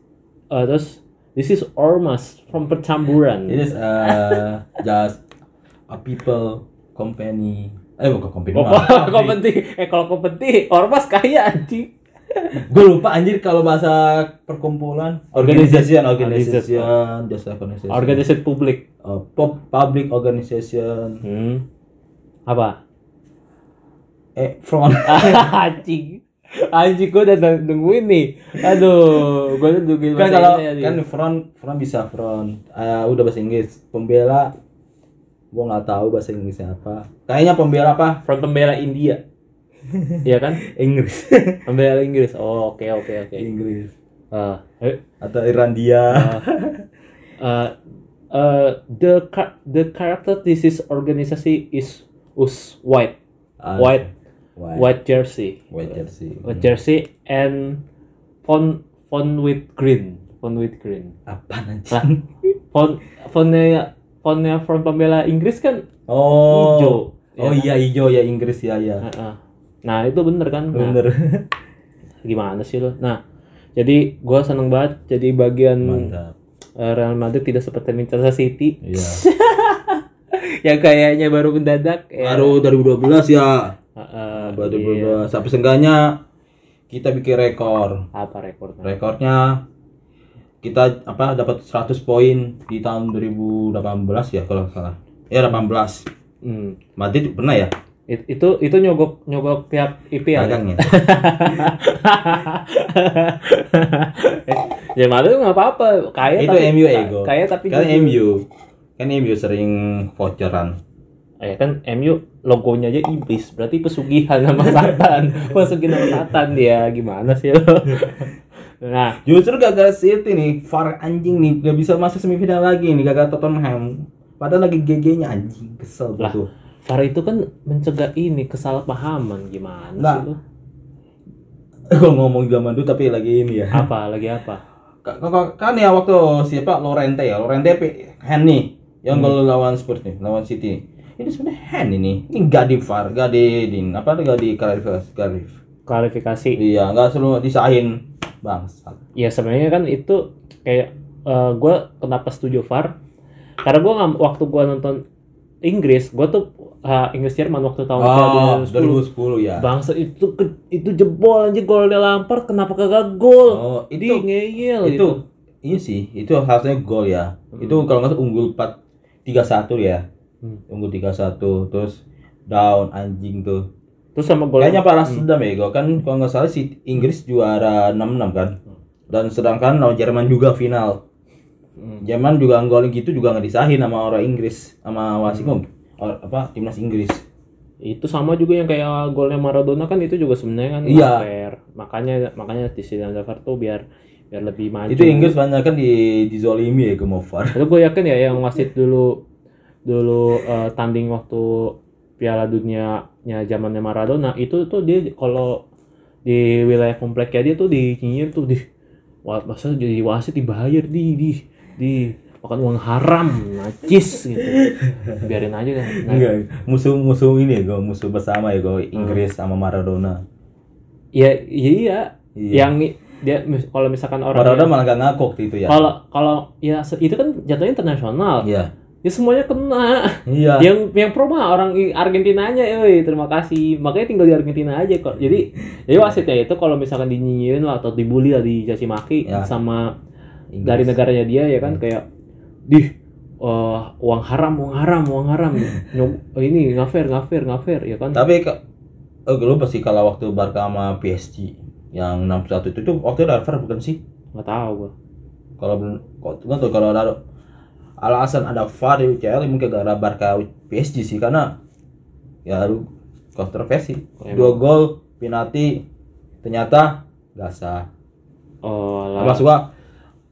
S1: Eh, terus this is Ormas from Petamburan.
S2: It is uh, just a people company. Eh bukan company.
S1: Oh, [laughs] kompeti, eh kalau kompeti Ormas kaya anjing.
S2: Gue lupa anjir kalau bahasa perkumpulan organization organization just organization
S1: Organisasi publik.
S2: Uh, pop public organization
S1: Hmm. Apa?
S2: eh front [laughs]
S1: Anjing. Anjing gue udah nung- nungguin nih. Aduh, gue udah nungguin
S2: kan kalau kan front front bisa front Eh, udah bahasa Inggris pembela gue nggak tahu bahasa Inggrisnya apa kayaknya pembela apa
S1: Front pembela India. Iya kan?
S2: Inggris.
S1: Pembela Inggris. Oh, oke oke oke.
S2: Inggris.
S1: Ah, eh,
S2: atau Irlandia.
S1: Uh, uh, the car- the character this is organisasi is us white.
S2: Ah,
S1: white.
S2: White.
S1: White jersey.
S2: White jersey.
S1: White jersey and font font with green. Font with green.
S2: Apa nanti?
S1: Font fontnya fontnya front pembela Inggris kan?
S2: Oh.
S1: Hijau.
S2: Oh iya hijau. Ya Inggris ya ya.
S1: Heeh. Nah itu bener kan? Nah,
S2: Bener. [laughs]
S1: gimana sih lo? Nah jadi gua seneng banget jadi bagian
S2: Mantap.
S1: eh, Real Madrid tidak seperti Manchester City
S2: Iya. [laughs]
S1: yang kayaknya baru mendadak ya.
S2: Baru 2012 ya.
S1: Heeh,
S2: Baru
S1: iya.
S2: 2012. Sampai seenggaknya kita bikin rekor.
S1: apa rekornya?
S2: Rekornya kita apa dapat 100 poin di tahun 2018 ya kalau salah. Ya 18.
S1: Hmm.
S2: Madrid pernah ya?
S1: It- itu itu nyogok nyogok tiap IPL ya?
S2: Dagang ya. [laughs]
S1: ya malu nggak apa-apa kaya
S2: Itu
S1: tapi
S2: MU ego.
S1: kaya tapi
S2: kan. MU. Kan MU sering voucheran.
S1: ya kan MU logonya aja iblis berarti pesugihan sama [laughs] satan pesugihan sama satan dia gimana sih lo [laughs] nah
S2: Justru gagal City nih, VAR anjing nih, gak bisa masuk semifinal lagi nih, gagal Tottenham. Padahal lagi GG-nya anjing, kesel
S1: Lah. VAR itu kan mencegah ini kesalahpahaman. Gimana
S2: Nggak.
S1: sih lo [laughs]
S2: Gue ngomong zaman dulu tapi lagi ini ya.
S1: apa? Lagi apa?
S2: Ka- ka- Kan ya waktu siapa? Lorente ya, Lorente hand nih, yang gol lawan Spurs nih, lawan City. Ini sebenarnya hand ini, ini gak di VAR, gak di, di apa, gak di klarifikasi, klarif.
S1: klarifikasi.
S2: Iya, gak selalu disahin. Bangsat.
S1: ya sebenarnya kan itu kayak gue kenapa setuju VAR? Karena gue waktu gue nonton Inggris gue tuh uh, Inggris Jerman waktu tahun
S2: Oh,
S1: 2010
S2: 2010 ya.
S1: bangsa itu ke- itu jebol anjir golnya Lampard kenapa kagak gol?
S2: Oh,
S1: di
S2: itu
S1: ngeyel
S2: itu
S1: itu
S2: iya sih itu harusnya gol ya. Itu kalau nggak unggul 4 3-1 ya.
S1: Hmm.
S2: unggul 3-1 terus down anjing tuh.
S1: Terus sama gol
S2: kayaknya parah sedam ya gol kan kalau nggak salah si Inggris juara 6-6 kan? Dan sedangkan lawan Jerman juga final
S1: Hmm.
S2: Jerman juga golin gitu juga nggak disahin sama orang Inggris sama wasit or- apa timnas Inggris.
S1: Itu sama juga yang kayak golnya Maradona kan itu juga sebenarnya kan
S2: Iya.
S1: fair. Makanya makanya di sini ada VAR tuh biar biar lebih maju.
S2: Itu Inggris banyak kan di dizolimi ya ke Movar
S1: Itu gue yakin ya yang wasit dulu dulu eh, tanding waktu Piala Dunia nya zamannya Maradona itu tuh dia kalau di wilayah kompleknya dia tuh dinyir tuh di masa jadi wasit dibayar di di di makan uang haram najis gitu. Biarin aja kan Nah,
S2: enggak musuh-musuh ini ya gue musuh bersama ya gue Inggris sama Maradona.
S1: Ya iya,
S2: Iya.
S1: yang i- dia kalau misalkan orang
S2: Maradona malah gak ngakok waktu itu ya?
S1: Kalau kalau ya itu kan jatuhnya internasional.
S2: Iya.
S1: Ya semuanya kena.
S2: Iya.
S1: Yang yang pro mah orang I- Argentinanya euy terima kasih. Makanya tinggal di Argentina aja kok. Jadi jadi wasitnya itu kalau misalkan dinyinyirin lah atau dibully lah dicaci maki
S2: Ya.
S1: sama
S2: Inggris.
S1: dari negaranya dia ya kan kayak di eh, uang haram uang haram uang haram. [laughs] Nyom- oh, ini nggak fair nggak fair nggak fair ya kan?
S2: Tapi ke oh, lu pasti kalau waktu Barca sama PSG yang 61 itu tuh waktu itu ada bukan sih?
S1: Nggak tahu gua.
S2: Kalau belum kok tuh kalau ada alasan ada VAR di UCL mungkin gak ada Barca PSG sih karena ya lu kontroversi.
S1: Emang.
S2: dua gol penalti ternyata gak sah.
S1: Oh lah.
S2: Maksud gua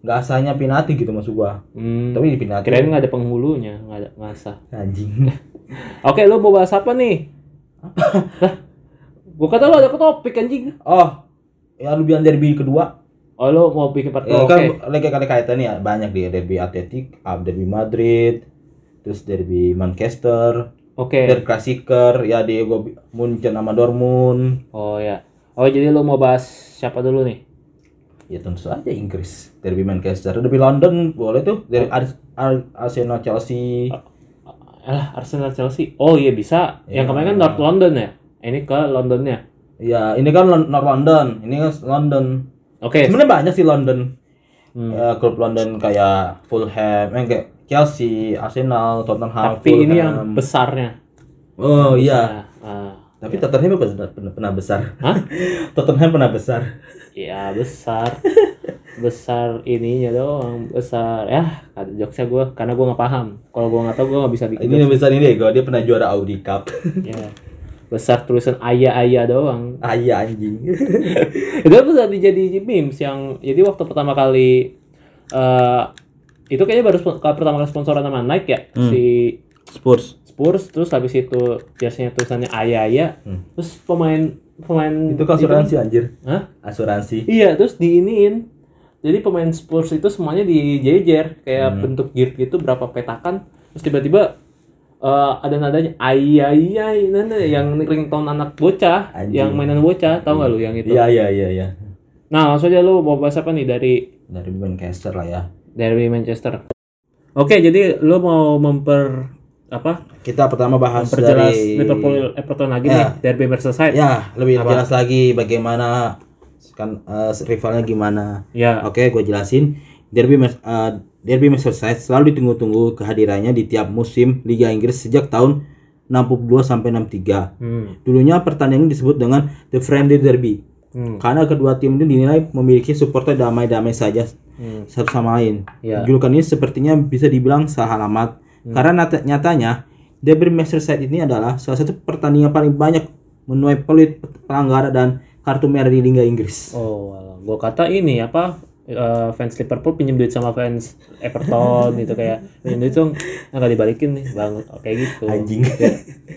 S2: gak sahnya penalti gitu maksud gua.
S1: Hmm,
S2: tapi di penalti
S1: kirain nggak ada penghulunya nggak ada nggak sah
S2: anjing. [laughs]
S1: Oke lu mau bahas apa nih? Lah, gua kata lu ada ke topik anjing.
S2: Oh ya lu bilang derby kedua.
S1: Oh lu mau bikin part
S2: ya,
S1: oke.
S2: kan lagi kali kaitan ya banyak dia derby Atletik ah, derby Madrid terus derby Manchester
S1: oke.
S2: Derby Klasiker ya di gua bi- Munchen sama Dortmund.
S1: Oh ya. Oh jadi lu mau bahas siapa dulu nih?
S2: Ya tentu saja Inggris derby Manchester derby London boleh tuh dari Ars- Ar- Arsenal Chelsea
S1: Alah Arsenal Chelsea. Oh iya bisa. Yang
S2: Iya.
S1: kemarin kan North London ya. Ini ke Londonnya.
S2: ya ini kan North London ini kan London
S1: Oke.
S2: sebenarnya banyak sih London
S1: Hmm.
S2: Ya, klub London kayak Fulham eh, kayak Chelsea Arsenal Tottenham
S1: Tapi ini yang
S2: Fulham.
S1: besarnya.
S2: oh iya
S1: Nah, ah.
S2: Tapi Tottenham pernah, pernah, pernah besar.
S1: Hah? [laughs]
S2: Tottenham pernah besar.
S1: Ya besar. [laughs] besar ininya doang. Besar. Ya, ada jokesnya gue karena gue nggak paham. Kalau gue nggak tahu gue nggak bisa bikin.
S2: Ini yang besar ini ya, dia pernah juara Audi Cup.
S1: Ya. Besar tulisan ayah-ayah doang.
S2: Ayah anjing. [laughs]
S1: itu bisa dijadi memes yang jadi waktu pertama kali eh itu kayaknya baru pertama kali sponsoran sama Nike ya
S2: Hmm.
S1: si
S2: Spurs.
S1: Spurs terus habis itu jersey tulisannya ayah ayah
S2: Hmm.
S1: terus pemain pemain
S2: Itu ke asuransi anjir.
S1: Hah?
S2: Asuransi.
S1: iya terus diiniin jadi pemain Spurs itu semuanya dijejer kayak
S2: Hmm.
S1: bentuk gear gitu berapa petakan terus tiba-tiba eh, ada nadanya ai ai ai nana yang ringtone anak bocah
S2: Anjing.
S1: yang mainan bocah tahu nggak lu yang itu
S2: Iya iya iya iya.
S1: nah langsung aja lu mau bahas apa nih dari
S2: Dari Manchester lah ya.
S1: dari Manchester oke jadi lu mau memper apa
S2: Kita pertama bahas
S1: perjelas
S2: dari
S1: Liverpool Everton lagi
S2: Ya.
S1: nih derby Merseyside
S2: Ya, lebih
S1: Apa?
S2: jelas lagi bagaimana kan eh, rivalnya gimana.
S1: ya
S2: Oke, gue jelasin. Derby Mer- eh, Derby Merseyside selalu ditunggu-tunggu kehadirannya di tiap musim Liga Inggris sejak tahun 62 sampai 63.
S1: hmm.
S2: Dulunya pertandingan disebut dengan The Friendly Derby
S1: Hmm.
S2: karena kedua tim ini dinilai memiliki supporter damai-damai saja
S1: Hmm.
S2: satu sama lain.
S1: Ya.
S2: Julukan ini sepertinya bisa dibilang salah alamat karena nyatanya Derby Merseyside ini adalah salah satu pertandingan paling banyak menuai peluit pelanggaran dan kartu merah di Liga Inggris.
S1: Oh, alah. gua kata ini apa eh, fans Liverpool pinjam duit sama fans Everton gitu kayak pinjam duit dong nggak dibalikin nih bang kayak gitu.
S2: Anjing.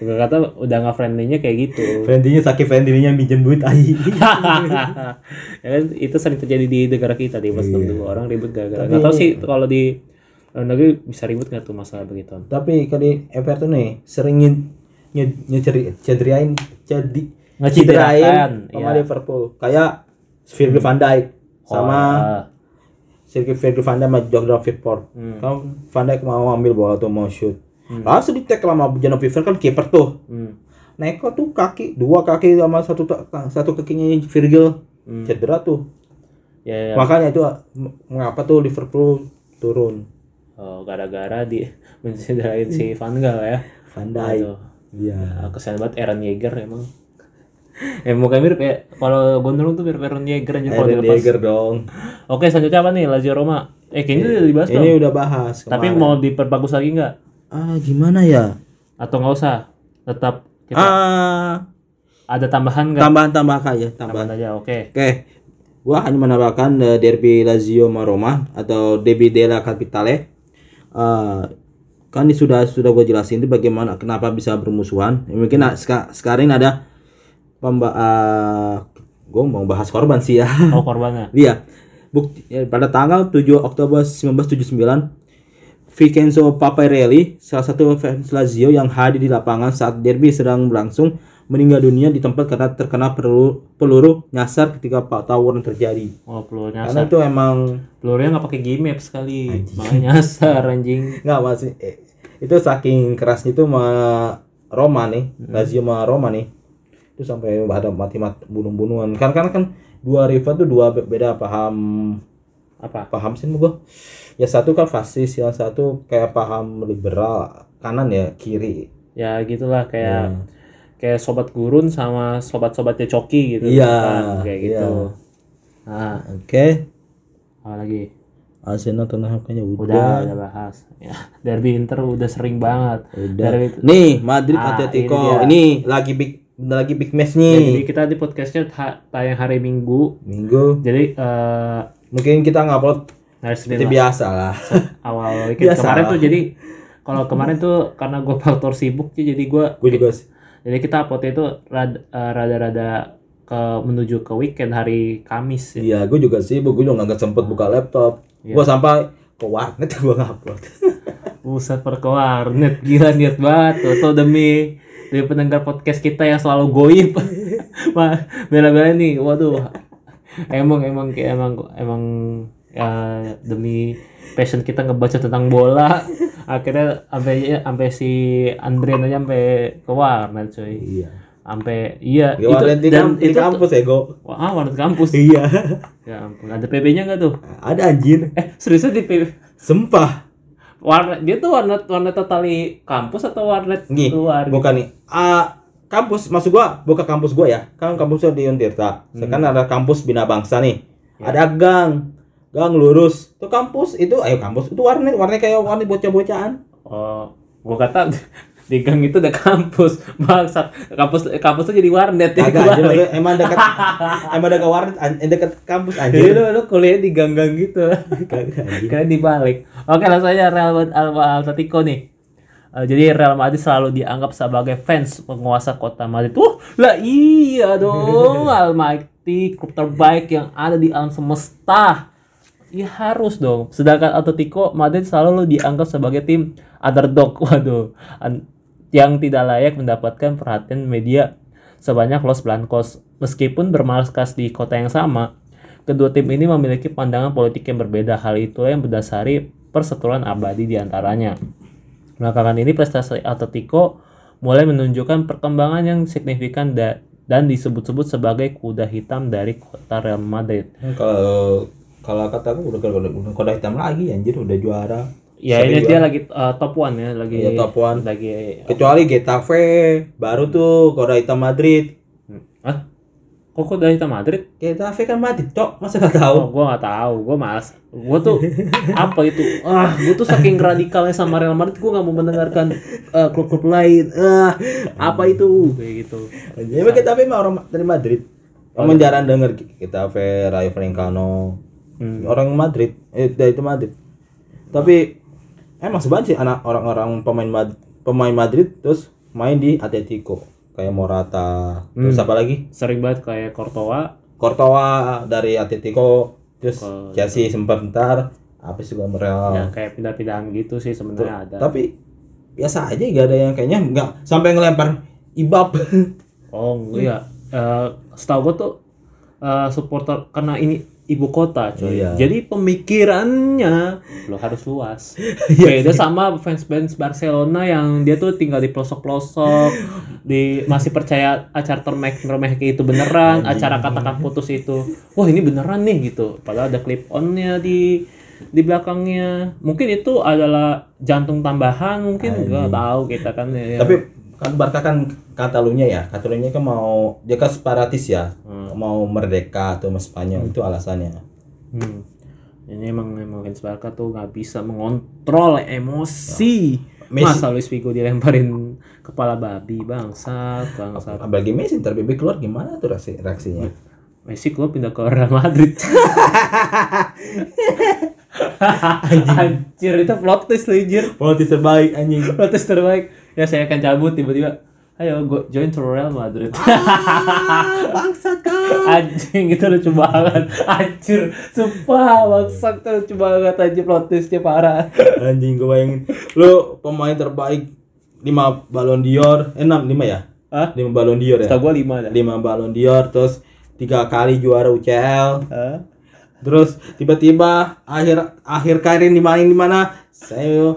S1: Gua kata udah nggak friendly-nya kayak gitu.
S2: Friendly-nya sakit friendly-nya minjem duit ai. [laughs]
S1: ya kan itu sering terjadi di negara kita di Boston
S2: Iya.
S1: dulu orang ribut gara-gara. Nggak tahu sih kalau di luar negeri bisa ribut nggak tuh masalah begitu.
S2: Tapi kalau di Everton nih sering nye- nye- nyeceri cederain jadi
S1: Ngeciderain,
S2: sama
S1: iya.
S2: Liverpool. Kayak Virgil van Dijk sama
S1: Oh,
S2: Virgil van Dijk sama Jordan Pickford.
S1: Hmm.
S2: Kan Van Dijk mau ambil bola tuh mau shoot. Langsung di tackle sama Jordan Pickford kan kiper tuh.
S1: hmm.
S2: Neko tuh kaki dua kaki sama satu satu kakinya Virgil
S1: Hmm.
S2: cedera tuh.
S1: Ya, ya.
S2: Makanya itu mengapa tuh Liverpool turun.
S1: Oh, gara-gara di [laughs] mencederain si Van Gaal ya.
S2: Van Dijk. Iya.
S1: Ah, kesian banget Aaron Yeager emang. [laughs] Eh mukanya mirip ya. Kalau gondrong tuh mirip Aaron Yeager aja kalau dilepas.
S2: Jaeger dong.
S1: Oke, selanjutnya apa nih? Lazio Roma. Eh, kayaknya udah dibahas
S2: Ini
S1: dong.
S2: udah bahas.
S1: Tapi
S2: kemarin.
S1: mau diperbagus lagi nggak?
S2: ah gimana ya?
S1: Atau nggak usah? Tetap kita
S2: Ah
S1: ada tambahan nggak?
S2: tambahan-tambahan aja, tambahan.
S1: Tambahan aja, oke.
S2: Oke. Gua hanya menambahkan eh, derby Lazio sama Roma atau derby della Capitale. Eh, kan ini sudah sudah gue jelasin itu bagaimana kenapa bisa bermusuhan. Ya, mungkin ah, seka- sekarang ada pemba gue mau bahas korban sih ya.
S1: Oh korbannya.
S2: Iya. Bukti ya, pada tanggal 7 Oktober 1979 Vincenzo Paparelli, salah satu fans Lazio yang hadir di lapangan saat derby sedang berlangsung, meninggal dunia di tempat karena terkena peluru, peluru nyasar ketika pak tawuran terjadi.
S1: Oh peluru
S2: Karena
S1: nyasar.
S2: itu emang
S1: Pelurunya nggak pakai gimap sekali. Makanya nyasar anjing.
S2: nggak masih eh, itu saking kerasnya itu sama Roma nih, Lazio sama Roma nih. Itu sampai ada mati-mati bunuh-bunuhan. Kan kan kan dua rival tuh dua be- beda paham
S1: Apa?
S2: paham sih gue ya satu kan fasis yang satu kayak paham liberal kanan ya kiri
S1: Ya gitulah kayak
S2: Ya.
S1: Kayak sobat gurun sama sobat-sobatnya coki gitu
S2: Iya,
S1: kan, kayak
S2: iya.
S1: gitu. Nah,
S2: oke
S1: apa lagi?
S2: Arsenal Tottenham kayaknya udah
S1: Udah, udah bahas. Ya, derby Inter udah sering banget.
S2: udah
S1: Derby
S2: nih Madrid
S1: Ah,
S2: Atletico
S1: ini
S2: ini, lagi big bentar lagi big match
S1: Ya, jadi
S2: nih
S1: kita di podcastnya ta- tayang hari Minggu.
S2: minggu
S1: Jadi eh
S2: mungkin kita ngupload
S1: hari Senin
S2: seperti
S1: lah,
S2: biasa lah
S1: awal weekend [laughs]
S2: Biasa
S1: kemarin
S2: lah.
S1: tuh jadi kalau kemarin tuh karena gue faktor sibuk sih, jadi gue
S2: gue juga sih
S1: jadi kita uploadnya itu eh, rada-rada ke menuju ke weekend hari Kamis ya.
S2: iya gue juga sibuk gue juga nggak sempet buka laptop
S1: Iya.
S2: gue sampai ke warnet gue ngupload [laughs]
S1: Buset per ke warnet gila niat banget tuh, tuh demi demi pendengar podcast kita yang selalu goib. [laughs] Mah bela-bela nih, waduh. Emang emang kayak emang emang ya demi passion kita ngebaca tentang bola akhirnya sampai sampai si Andrian aja sampai ke warnet cuy
S2: iya.
S1: Sampai iya
S2: Di warnet di,
S1: dan
S2: di
S1: itu
S2: kampus ya gue
S1: wah warnet kampus.
S2: Iya.
S1: Ya ampun ada PB-nya nggak tuh?
S2: Ada anjir.
S1: Eh seriusnya di PB
S2: sempah
S1: warnet dia tuh warnet warnet totali kampus atau warnet
S2: Nih,
S1: luar
S2: bukan nih. Ah, kampus maksud gua bukan kampus gua ya. Kan kampusnya di Untirta. Sekarang ada kampus Bina Bangsa nih. Ada gang. Gang lurus. Itu kampus itu ayo kampus itu warnet, warnet kayak warnet bocah-bocahan.
S1: Oh, gua kata [laughs] di gang itu ada kampus. Bangsat. Kampus kampus tuh jadi warnet ya.
S2: Agak aja maksudnya emang dekat [laughs] emang dekat warnet eh, dekat kampus
S1: Jadi
S2: anjir.
S1: lu, lu kuliah di gang-gang gitu. [laughs] Kalian dibalik. Oke, langsung aja Real Atletico nih. Eh, jadi Real Madrid selalu dianggap sebagai fans penguasa kota Madrid. Wah, lah iya dong. Almighty, klub terbaik yang ada di alam semesta. Ya harus dong. Sedangkan Atletico Madrid selalu dianggap sebagai tim underdog. [laughs] Waduh. An- yang tidak layak mendapatkan perhatian media sebanyak Los Blancos. Meskipun bermarkas di kota yang sama, kedua tim ini memiliki pandangan politik yang berbeda. Hal itu yang berdasari perseteruan abadi di antaranya. Belakangan ini prestasi Atletico mulai menunjukkan perkembangan yang signifikan da- dan disebut-sebut sebagai kuda hitam dari kota Real Madrid.
S2: Kalau kalau kataku udah udah udah kode hitam lagi anjir udah juara.
S1: Ya
S2: Seri
S1: ini
S2: juara.
S1: dia lagi uh, top one ya, lagi
S2: Iya, top one.
S1: lagi
S2: Kecuali Getafe baru tuh kode hitam Madrid.
S1: Hah? Kok kuda hitam Madrid?
S2: Getafe kan Madrid, cok. Masa nggak tahu?
S1: Oh, gua nggak tahu, gua malas. Gua tuh [laughs] apa itu? Ah, gua tuh saking radikalnya sama Real Madrid, gua nggak mau mendengarkan uh, klub-klub lain. Ah, apa itu? Kayak gitu.
S2: Ya emang Getafe mah orang dari Madrid. Emang jarang denger Getafe, Rayo Vallecano.
S1: Hmm.
S2: Orang Madrid, eh dari itu Madrid. Tapi emang sebanyak sih anak orang-orang pemain Madrid, pemain Madrid terus main di Atletico kayak Morata, terus
S1: Hmm.
S2: apa lagi?
S1: Sering banget kayak Courtois.
S2: Courtois dari Atletico, terus Chelsea sempat ntar apa sih gua Real.
S1: Ya kayak pindah-pindahan gitu sih sebenarnya ada.
S2: Tapi biasa aja gak ada yang kayaknya nggak sampai ngelempar ibab. [laughs]
S1: Oh, iya. Eh, setahu gua tuh eh, supporter karena ini ibu kota, coy.
S2: Iya.
S1: Jadi pemikirannya lo harus luas. [laughs] Beda sama fans-fans Barcelona yang dia tuh tinggal di pelosok-pelosok, di masih percaya acara termek termek itu beneran, acara katakan putus itu. Wah, ini beneran nih gitu. Padahal ada clip on-nya di di belakangnya. Mungkin itu adalah jantung tambahan, mungkin nggak tahu kita kan ya.
S2: Tapi kan Barca kan Katalunya ya, Katalunya kan mau dia kan separatis ya,
S1: Hmm.
S2: mau merdeka atau mau Spanyol itu alasannya.
S1: Hmm. Ini emang emang fans Barca tuh nggak bisa mengontrol emosi.
S2: Messi-
S1: Masa Luis Figo dilemparin kepala babi bangsat, bangsat.
S2: Apalagi Messi ntar BB keluar gimana tuh reaksi, reaksinya?
S1: Messi keluar pindah ke Real Madrid. [laughs] Anjir itu plot twist anjir.
S2: Politis terbaik anjing.
S1: Plot twist terbaik. Ya saya akan cabut tiba-tiba. Ayo go join to Real Madrid.
S2: Bangsat kan.
S1: Anjing itu lucu banget. Anjir, sumpah bangsat itu lucu banget anjir plot twistnya parah.
S2: Anjing gue bayangin. Lu pemain terbaik 5 Ballon d'Or, eh 6 5 ya?
S1: Hah?
S2: 5 Ballon d'Or ya?
S1: Setahu gua lima dah.
S2: 5 Ballon d'Or terus tiga kali juara UCL.
S1: Hah?
S2: Terus tiba-tiba akhir akhir karir di mana di mana saya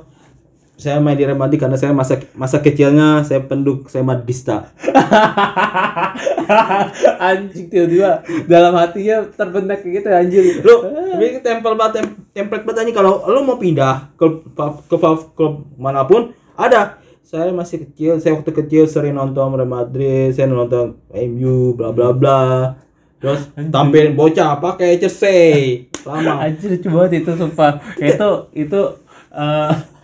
S2: saya main di Real Madrid karena saya masa masa kecilnya saya penduk saya Madista. [laughs]
S1: anjing tiba-tiba dalam hatinya terbenak kayak gitu anjir.
S2: Lu ini tempel banget tem, template banget anjing kalau lu mau pindah ke ke, klub mana pun ada saya masih kecil, saya waktu kecil sering nonton Real Madrid, saya nonton MU bla bla bla. Terus tampil bocah pakai jersey. Lama.
S1: Anjir banget itu sumpah. Itu itu eh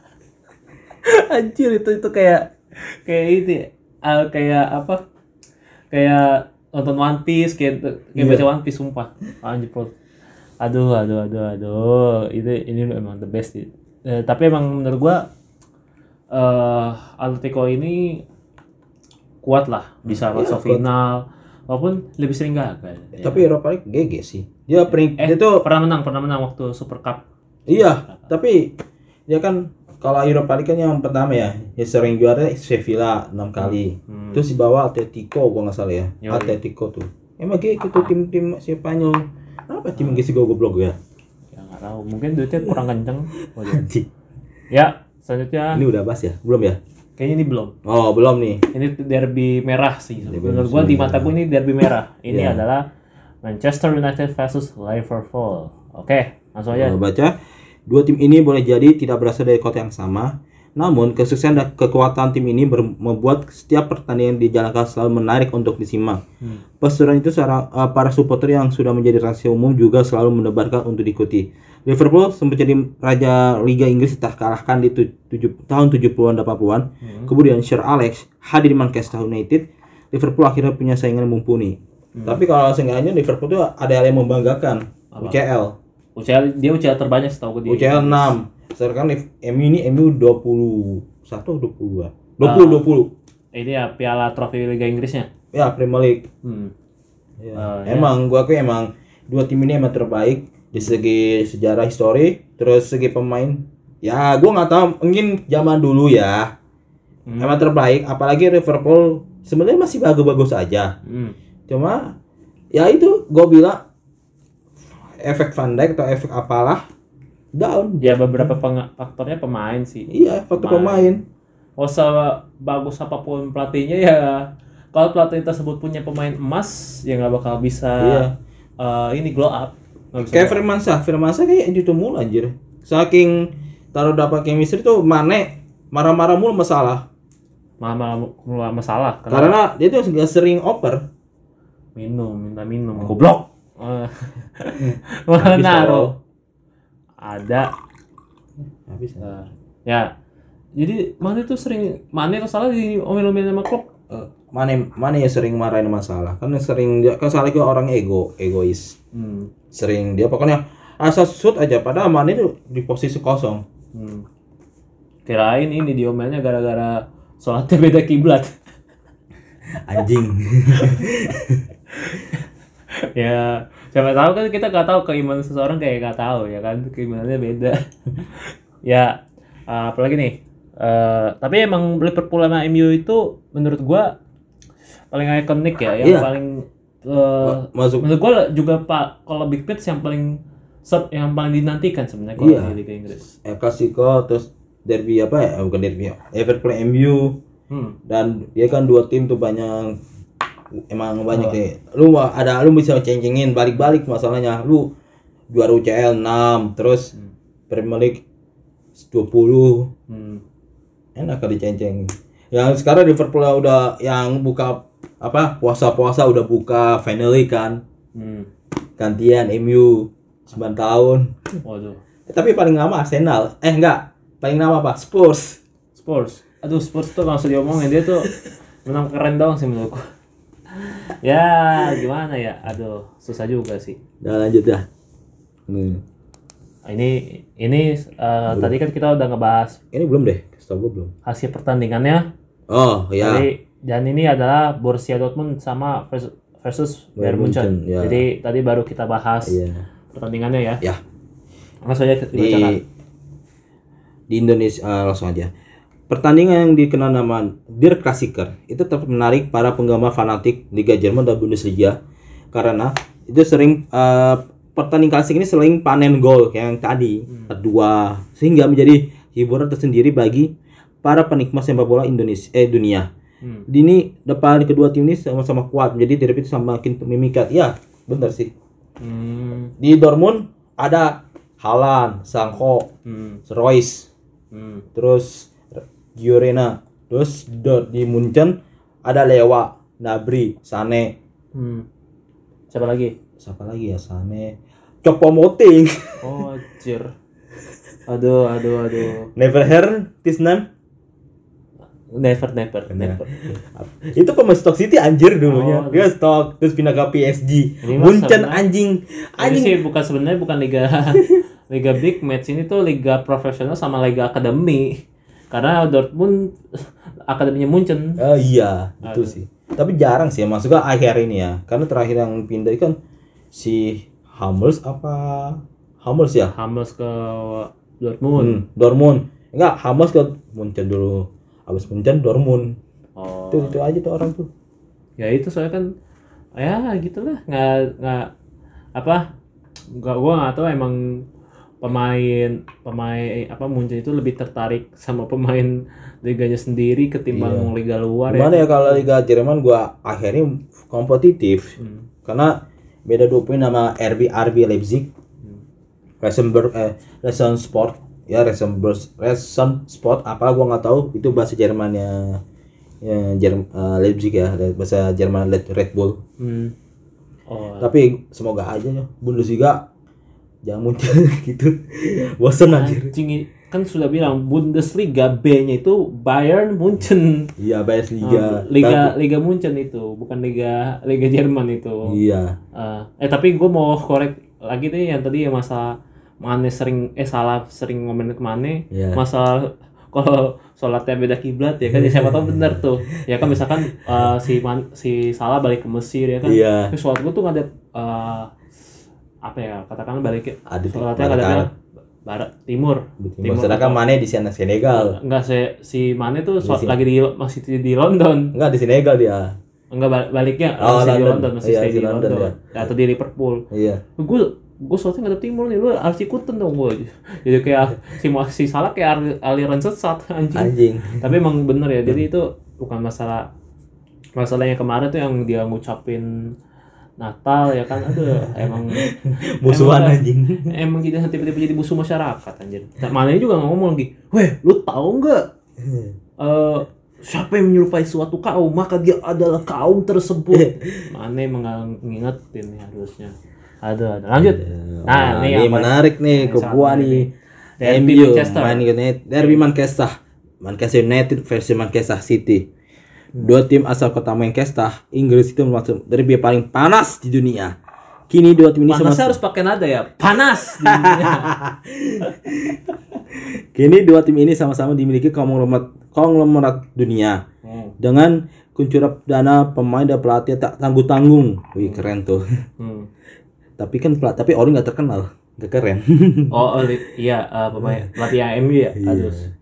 S1: [laughs] anjir itu itu kayak kayak ini eh, kayak apa? Kayak nonton One Piece kayak kayak
S2: Iya.
S1: baca One Piece sumpah. Anjir bro. Aduh aduh aduh aduh itu ini emang the best sih. Eh, tapi emang menurut gua eh Atletico ini kuat lah bisa
S2: Iya,
S1: masuk
S2: kuat.
S1: final walaupun lebih sering gagal. Ya.
S2: Tapi Eropa League GG sih. Dia pering
S1: eh
S2: dia tuh
S1: pernah menang pernah menang waktu Super Cup.
S2: Iya, tapi dia kan kalau Europa League kan yang pertama ya, yang sering juara Sevilla 6 kali.
S1: Hmm.
S2: Terus di bawah Atletico gua nggak salah ya.
S1: Yoi.
S2: Atletico tuh. Emang kayak gitu tim-tim Spanyol. Kenapa tim gitu goblok ya?
S1: Ya nggak tahu, mungkin duitnya kurang kenceng. [laughs]
S2: Anjing.
S1: ya, selanjutnya
S2: Ini udah bahas ya? Belum ya?
S1: kayaknya ini belum.
S2: Oh, belum nih.
S1: Ini derby merah sih. Menurut gua di mataku ini derby merah. Ini
S2: Iya.
S1: adalah Manchester United versus Liverpool. Oke, langsung aja.
S2: Baca, dua tim ini boleh jadi tidak berasal dari kota yang sama. Namun, kesuksesan dan kekuatan tim ini membuat setiap pertandingan dijalankan selalu menarik untuk disimak.
S1: Hmm.
S2: Itu seorang, eh, para supporter yang sudah menjadi rahasia umum juga selalu mendebarkan untuk diikuti. Liverpool sempat jadi raja Liga Inggris setelah kalahkan di tu- tujuh- tahun 70-an 80-an.
S1: Hmm.
S2: Kemudian Sir Alex hadir di Manchester United. Liverpool akhirnya punya saingan yang mumpuni.
S1: Hmm.
S2: Tapi kalau seenggaknya Liverpool tuh ada hal yang membanggakan. UCL.
S1: UCL dia UCL terbanyak setahu gue di
S2: UCL 6. Sekarang nih, MU ini MU 21 atau 22. 20 20.
S1: Ini ya Piala Trofi Liga Inggrisnya.
S2: Ya, Premier League.
S1: Hmm.
S2: Ya.
S1: Ya.
S2: emang gua aku emang dua tim ini emang terbaik di segi sejarah histori, terus segi pemain. Ya, gua nggak tahu mungkin zaman dulu ya.
S1: Hmm.
S2: emang terbaik apalagi Liverpool sebenarnya masih bagus-bagus aja
S1: Hmm.
S2: cuma ya itu gue bilang efek Van Dijk atau efek apalah down
S1: Ya beberapa faktornya pemain sih.
S2: iya faktor
S1: Pemain.
S2: pemain
S1: Gak usah bagus apa pun pelatihnya ya. Kalau pelatih tersebut punya pemain emas, ya nggak bakal bisa
S2: Iya.
S1: eh, ini glow up.
S2: Kayak. Firmansyah Firmansyah kayak itu mulu anjir saking taruh dapat chemistry tuh Mane marah-marah mulu masalah
S1: malah malah masalah karena
S2: karena dia tuh nggak sering oper
S1: minum minta minum
S2: Oh.
S1: goblok [laughs] naruh ada.
S2: Habis
S1: Eh, ya. Jadi mana tuh sering mana tuh salah di omel-omelin sama klub
S2: Eh, Mane Mane yang sering marahin masalah. Kan sering dia kan salah orang ego egois.
S1: Hmm.
S2: sering dia pokoknya asal shoot aja. Padahal Mane tuh di posisi kosong.
S1: Hmm. kirain ini diomelnya gara-gara sholatnya beda kiblat. [laughs]
S2: Anjing [laughs] [laughs]
S1: ya siapa tahu kan kita nggak tahu keimanan seseorang kayak nggak tahu ya kan? Keimanannya beda. [laughs] Ya eh, apalagi nih? Eh, tapi emang Liverpool sama MU itu menurut gua paling ikonik ya yang
S2: Iya.
S1: paling eh,
S2: masuk.
S1: menurut gua juga pak kalau big match yang paling sep, yang paling dinantikan sebenarnya kalau
S2: Iya.
S1: di Liga Inggris.
S2: El Clasico terus derby apa ya? Bukan derby ya. Liverpool MU
S1: hmm.
S2: dan dia kan dua tim tuh banyak emang banyak nih lu mah ada lu bisa cengcengin balik-balik masalahnya. Lu juara UCL 6 terus Premier League 20
S1: Hmm.
S2: enak kali cengcengin. Yang sekarang Liverpool udah yang buka apa puasa-puasa udah buka finally kan.
S1: Hmm.
S2: gantian MU 9 tahun.
S1: Waduh.
S2: Eh, tapi paling lama Arsenal. Eh enggak. Paling lama apa? Spurs.
S1: Spurs. Aduh Spurs tuh usah diomongin dia tuh [laughs] menang keren doang sih menurutku ya gimana ya aduh susah juga sih
S2: udah lanjut dah Hmm.
S1: ini ini eh, tadi kan kita udah ngebahas
S2: ini belum deh setahu gue belum
S1: hasil pertandingannya
S2: oh ya
S1: Jadi dan ini adalah Borussia Dortmund sama versus, versus Bayern Munchen.
S2: Munchen, ya.
S1: Jadi tadi baru kita bahas
S2: Iya.
S1: pertandingannya ya.
S2: Ya.
S1: Langsung aja
S2: di di Indonesia ah, langsung aja. Pertandingan yang dikenal nama Der Klassiker itu tetap menarik para penggemar fanatik Liga Jerman dan Bundesliga karena itu sering eh, pertandingan klasik ini sering panen gol yang tadi kedua sehingga menjadi hiburan tersendiri bagi para penikmat sepak bola Indonesia eh dunia.
S1: Hmm.
S2: Di ini depan kedua tim ini sama-sama kuat menjadi derby itu semakin memikat. Ya, benar sih.
S1: Hmm.
S2: Di Dortmund ada Haaland, Sancho,
S1: Hmm.
S2: Royce,
S1: Hmm.
S2: terus Giorena, terus Dort di Munchen ada Lewa, Nabri, Sane,
S1: Hmm. Siapa lagi?
S2: siapa lagi ya Sane, Choupo-Moting, [laughs]
S1: Oh, anjir. Aduh, aduh, aduh.
S2: Never heard this name?
S1: Never, never, never. [laughs]
S2: Itu pemain Stock City anjir dulunya.
S1: Oh,
S2: Dia Stock terus pindah ke PSG. Munchen
S1: sebenarnya-
S2: anjing.
S1: Ini
S2: Anjing.
S1: sih bukan sebenarnya bukan liga [laughs] liga big match ini tuh liga profesional sama liga akademi. Karena Dortmund akademinya Munchen.
S2: Oh iya, itu sih. Tapi jarang sih masuk ke akhir ini ya. Karena terakhir yang pindah itu kan si Hummels apa? Hummels ya?
S1: Hamas ke Dortmund.
S2: Hmm, Dortmund. Enggak, Hummels ke Munchen dulu. Habis Munchen Dortmund.
S1: Oh.
S2: Itu itu aja tuh orang tuh.
S1: Ya itu soalnya kan ya gitulah nggak nggak apa nggak gua nggak tahu emang pemain pemain apa Munchen itu lebih tertarik sama pemain liganya sendiri ketimbang liga luar ya.
S2: Gimana ya kalau Liga Jerman gua akhirnya kompetitif.
S1: Hmm.
S2: Karena beda dua poin sama RB RB Leipzig. Resenberg eh Resen Sport ya Resenberg Resen Sport apa gua nggak tahu itu bahasa Jermannya ya Jerm, eh, Leipzig ya bahasa Jerman Red Red Bull.
S1: Hmm. Oh.
S2: Tapi semoga aja ya Bundesliga jangan muncul [laughs] gitu. Bosen anjir.
S1: Anjing kan sudah bilang Bundesliga B-nya itu Bayern Munchen.
S2: Iya, Bundesliga.
S1: Liga Liga Munchen itu, bukan Liga Liga Jerman itu.
S2: Iya.
S1: Eh, eh tapi gue mau korek lagi nih yang tadi ya masalah Mane sering eh salah sering ngomongin ke Mane
S2: Iya.
S1: masalah [laughs] kalau sholatnya beda kiblat ya kan ya siapa tahu bener tuh ya kan misalkan eh, si Man- si salah balik ke Mesir ya kan
S2: Iya.
S1: Terus sholat gue tuh nggak ada eh, apa ya katakanlah balik
S2: Ada
S1: sholatnya nggak ada
S2: arah.
S1: barat timur.
S2: Timur. Sedangkan Mane di sana Senegal.
S1: Enggak si si Mane tuh so- lagi di masih di London.
S2: Enggak di Senegal dia.
S1: Enggak bal- baliknya
S2: Oh,
S1: masih di
S2: London.
S1: London, masih
S2: Iya,
S1: stay
S2: di London,
S1: London. Atau di Liverpool.
S2: Iya.
S1: Gue gue soalnya nggak timur nih, lu harus ikutan dong gue. Jadi kayak [laughs] si si salah kayak ali- aliran sesat anjing.
S2: Anjing.
S1: Tapi emang bener ya, jadi itu bukan masalah masalahnya kemarin tuh yang dia ngucapin Natal ya kan, aduh emang [laughs]
S2: Musuhan anjing.
S1: Emang jadi tiba-tiba jadi musuh masyarakat anjir. Nah, mana juga ngomong lagi, weh lu tahu nggak eh siapa yang menyerupai suatu kaum maka dia adalah kaum tersebut. [laughs] Mana emang ngingetin nih harusnya. Ada, ada. Lanjut. Nah,
S2: Nah,
S1: ini apa?
S2: menarik nih ke gua nih.
S1: Derby
S2: MU
S1: Manchester.
S2: main United, Derby Manchester. Manchester United versi Manchester City. Dua tim asal kota Manchester, Inggris itu termasuk derby paling panas di dunia. Kini dua tim ini sama
S1: harus pakai nada ya. Panas. di dunia. [laughs]
S2: Kini dua tim ini sama-sama dimiliki konglomerat konglomerat dunia
S1: Hmm.
S2: dengan kuncurap dana pemain dan pelatih tak tanggung-tanggung. Wih keren tuh.
S1: Hmm.
S2: tapi kan pelat tapi Oli nggak terkenal, nggak keren.
S1: Oh, oh, li- iya, eh, pemain pelatih MU ya, Kadus. Iya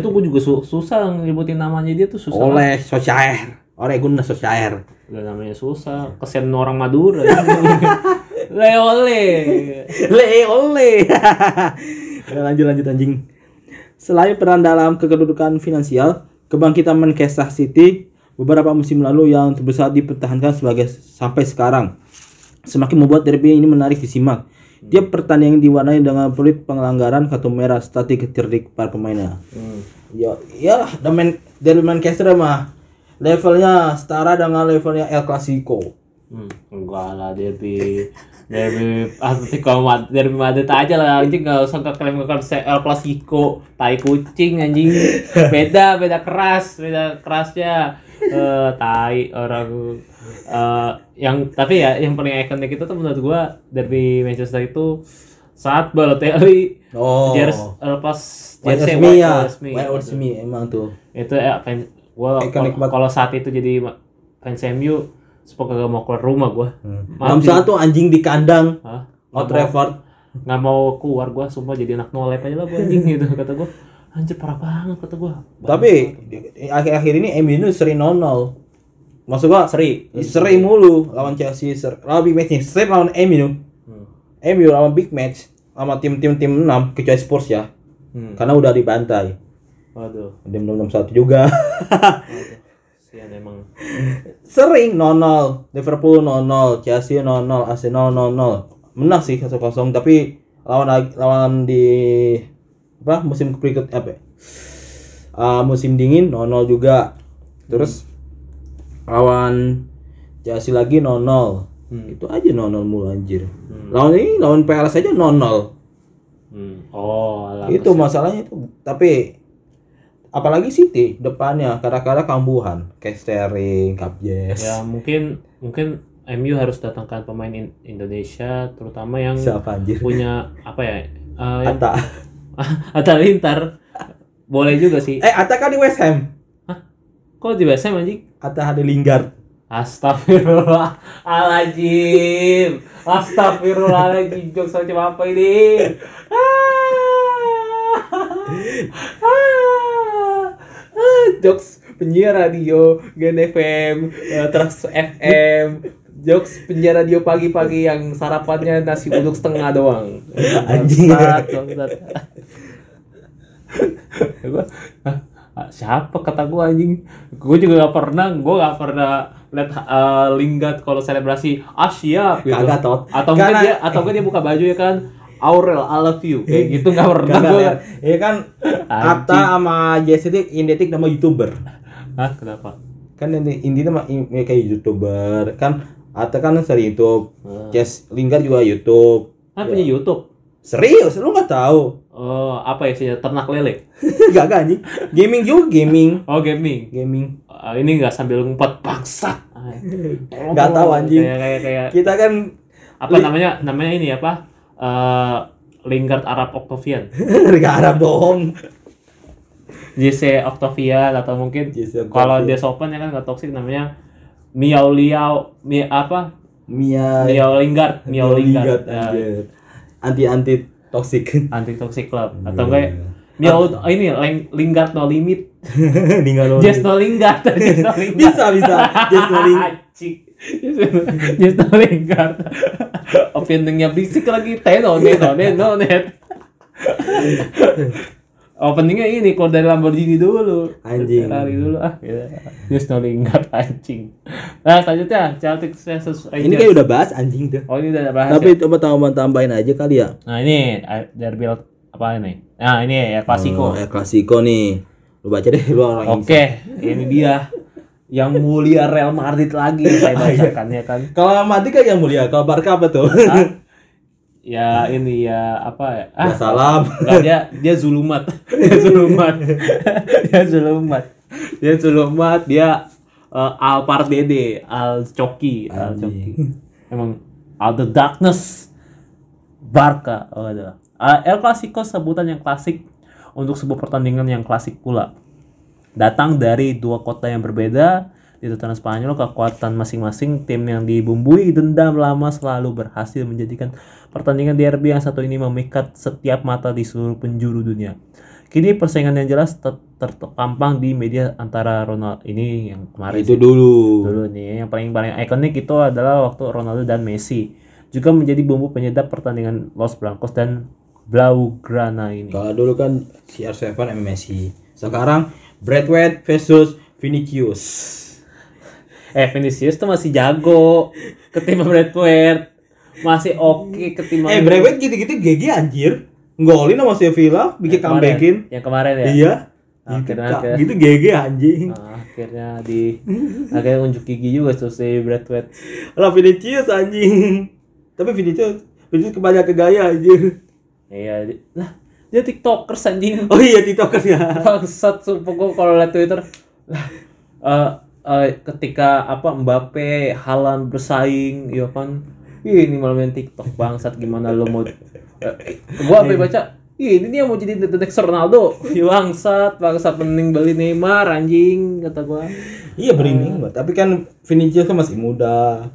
S1: tuh gue juga su- susah nyebutin namanya dia tuh susah.
S2: Oleh Solskjaer, Ole Gunnar Solskjaer.
S1: Udah namanya susah, kesen orang Madura. [laughs] le ole.
S2: Le ole. Lanjut lanjut anjing. Selain peran dalam kedudukan finansial, kebangkitan Manchester City beberapa musim lalu yang terbesar dipertahankan sebagai sampai sekarang. Semakin membuat derby ini menarik disimak. Dia pertandingan diwarnai dengan peluit pelanggaran kartu merah statik cerdik para pemainnya.
S1: Hmm.
S2: Ya, ya, Man derby Manchester mah levelnya setara dengan levelnya El Clasico.
S1: Hmm, enggak lah derby derby Atletico Madrid derby Madrid aja lah anjing nggak usah ngeklaim ngeklaim El Clasico tai kucing anjing [laughs] beda beda keras beda kerasnya eh tai orang eh yang tapi ya yang paling ikonik itu tuh menurut gua derby Manchester itu saat Balotelli
S2: Oh.
S1: jersey lepas
S2: White
S1: jersey
S2: ya,
S1: resmi.
S2: White resmi emang tuh.
S1: itu ya fans gua kalau- saat itu jadi fans MU semoga gak mau keluar rumah gua Maaf,
S2: Enam satu anjing di kandang.
S1: Hah?
S2: Old Trafford.
S1: nggak mau keluar gua sumpah jadi anak nolep aja lah gua anjing gitu kata gua anjir parah banget kata gua
S2: Tapi akhir-akhir ini MU ini seri 0-0. Maksud gua
S1: seri
S2: seri mulu lawan Chelsea, ser lawan big match nih. Seri lawan MU.
S1: Hmm.
S2: MU lawan big match sama tim-tim tim 6 kecuali Spurs ya.
S1: Hmm.
S2: Karena udah dibantai.
S1: waduh
S2: Udah 6-1 juga. [laughs]
S1: waduh sian emang
S2: Sering 0-0, Liverpool 0-0, Chelsea 0-0, Arsenal 0-0. Menang sih 1-0 tapi lawan lawan di apa musim berikut apa? ya? Ah, musim dingin 0-0 juga. Terus lawan Chelsea lagi 0-0.
S1: Hmm.
S2: Itu aja 0-0 mulu anjir. Lawan ini lawan PLS aja 0-0.
S1: hmm. oh
S2: Itu masalahnya itu. Tapi apalagi City depannya kadang-kadang kambuhan kayak Sterling, Kapjes.
S1: ya mungkin mungkin MU harus datangkan pemain In- Indonesia terutama yang
S2: Siapa anjir?
S1: punya apa ya yang
S2: Ata. [laughs]
S1: Atta Lintar boleh juga sih
S2: Eh, Ata kan di West Ham.
S1: Kok di West Ham anjing
S2: Ata ada Lingard.
S1: Astagfirullahaladzim Astagfirullahaladzim Jokes macam apa ini Jokes penyiar radio Gen FM eh, Trax FM Jokes penyiar radio pagi-pagi yang sarapannya nasi uduk setengah doang
S2: Anjing.
S1: Bangsat, bangsat. Gua, "Hah? Ah, siapa kata gue anjing gue juga gak pernah gue gak pernah lihat eh, Lingard kalau selebrasi ah siap gitu
S2: Kagak, Tot.
S1: atau mungkin
S2: Karena-
S1: dia atau mungkin dia buka baju ya kan Aurel I love you kayak gitu gak pernah gue.
S2: Iya kan Ata sama Jesse identik nama YouTuber.
S1: Hah kenapa
S2: Kan ini intinya mah i- kayak YouTuber. Kan Ata kan sering YouTube.
S1: Hmm.
S2: Jess Lingard juga YouTube.
S1: ah punya YouTube
S2: Serius, lu nggak tahu?
S1: Oh apa ya sih ternak lele [laughs]
S2: Gak gak anjing. Gaming juga gaming.
S1: oh gaming
S2: Gaming.
S1: Ah, ini gak sambil ngumpet bangsat Ah,
S2: Nggak tahu, anjing.
S1: kayak kayak kayak
S2: Kita kan
S1: apa namanya namanya ini apa Eh Lingard Arab Octavian [laughs]
S2: Gak Arab dong.
S1: JC Octavian atau mungkin kalau dia sopan ya kan nggak toksik namanya Miao Liao Mi apa
S2: Mia
S1: Miao Lingard Miao Lingard, Ya.
S2: Toxic. [laughs]
S1: Anti toxic club. Atau enggak ya oh, ini Ling- Lingard no limit. [laughs]
S2: Tinggal
S1: just no just no Lingard [laughs]
S2: bisa bisa. Just no.
S1: Anjing. just no Lingard openingnya berisik lagi. Teno neno neno net openingnya ini keluar dari Lamborghini dulu.
S2: Anjing.
S1: Ferrari dulu. Ah ya. just no Lingard anjing. Nah selanjutnya Celtic versus Rangers.
S2: Ini kayak udah bahas anjing tuh
S1: oh ini udah bahas
S2: tapi
S1: ya?
S2: coba tambahan tambahin aja kali ya.
S1: Nah ini eh, derby apa ini? Nah ini ya klasiko
S2: oh, ya klasiko nih. Lu baca deh lu orang
S1: Oke, ini dia. Yang mulia Real Madrid lagi saya [laughs] bacakan ya kan.
S2: kalau mati kan yang mulia kalau Barca apa tuh
S1: Ya ini ya apa ya?
S2: Ya, salam
S1: Enggak dia dia zulumat. [laughs] [laughs] dia zulumat. dia zulumat. Dia zulumat, dia uh, Al Pardede, Al Coki, Al Coki. Emang Al the Darkness Barca. Oh ada. Uh, El Clasico sebutan yang klasik untuk sebuah pertandingan yang klasik pula. Datang dari dua kota yang berbeda di tatanan Spanyol, kekuatan masing-masing tim yang dibumbui dendam lama selalu berhasil menjadikan pertandingan derby yang satu ini memikat setiap mata di seluruh penjuru dunia. Kini persaingan yang jelas ter- terpampang di media antara Ronaldo ini yang kemarin
S2: itu dulu
S1: dulu nih yang paling paling ikonik itu adalah waktu Ronaldo dan Messi juga menjadi bumbu penyedap pertandingan Los Blancos dan Blaugrana ini.
S2: kalau dulu kan CR7 sama Messi sekarang Bradway versus Vinicius
S1: Eh Vinicius tuh masih jago ketimbang Bradford. Masih oke ketimbang
S2: eh Bradway gitu-gitu GG anjir ngolin sama Sevilla bikin
S1: Yang
S2: comebackin
S1: Yang kemarin ya.
S2: iya
S1: Akhirnya
S2: gitu,
S1: akhirnya,
S2: gitu GG anjing
S1: Nah, akhirnya di akhirnya unjuk gigi juga tuh si Bradford.
S2: lah Vinicius anjing tapi Vinicius Vinicius kebanyakan ke gaya anjir
S1: Iya, di- lah dia tiktokers anjing.
S2: oh iya tiktokers ya
S1: Bangsat sumpah gua kalau liat Twitter. Lah eh, eh, ketika apa Mbappe, Haaland bersaing, ya kan. Ih, ini malah main TikTok bangsat gimana lo mau eh, gua apa baca Ih, ini dia mau jadi the next Ronaldo. Ya bangsat, bangsat mending beli Neymar anjing kata gua.
S2: iya beringin banget tapi kan Vinicius kan masih muda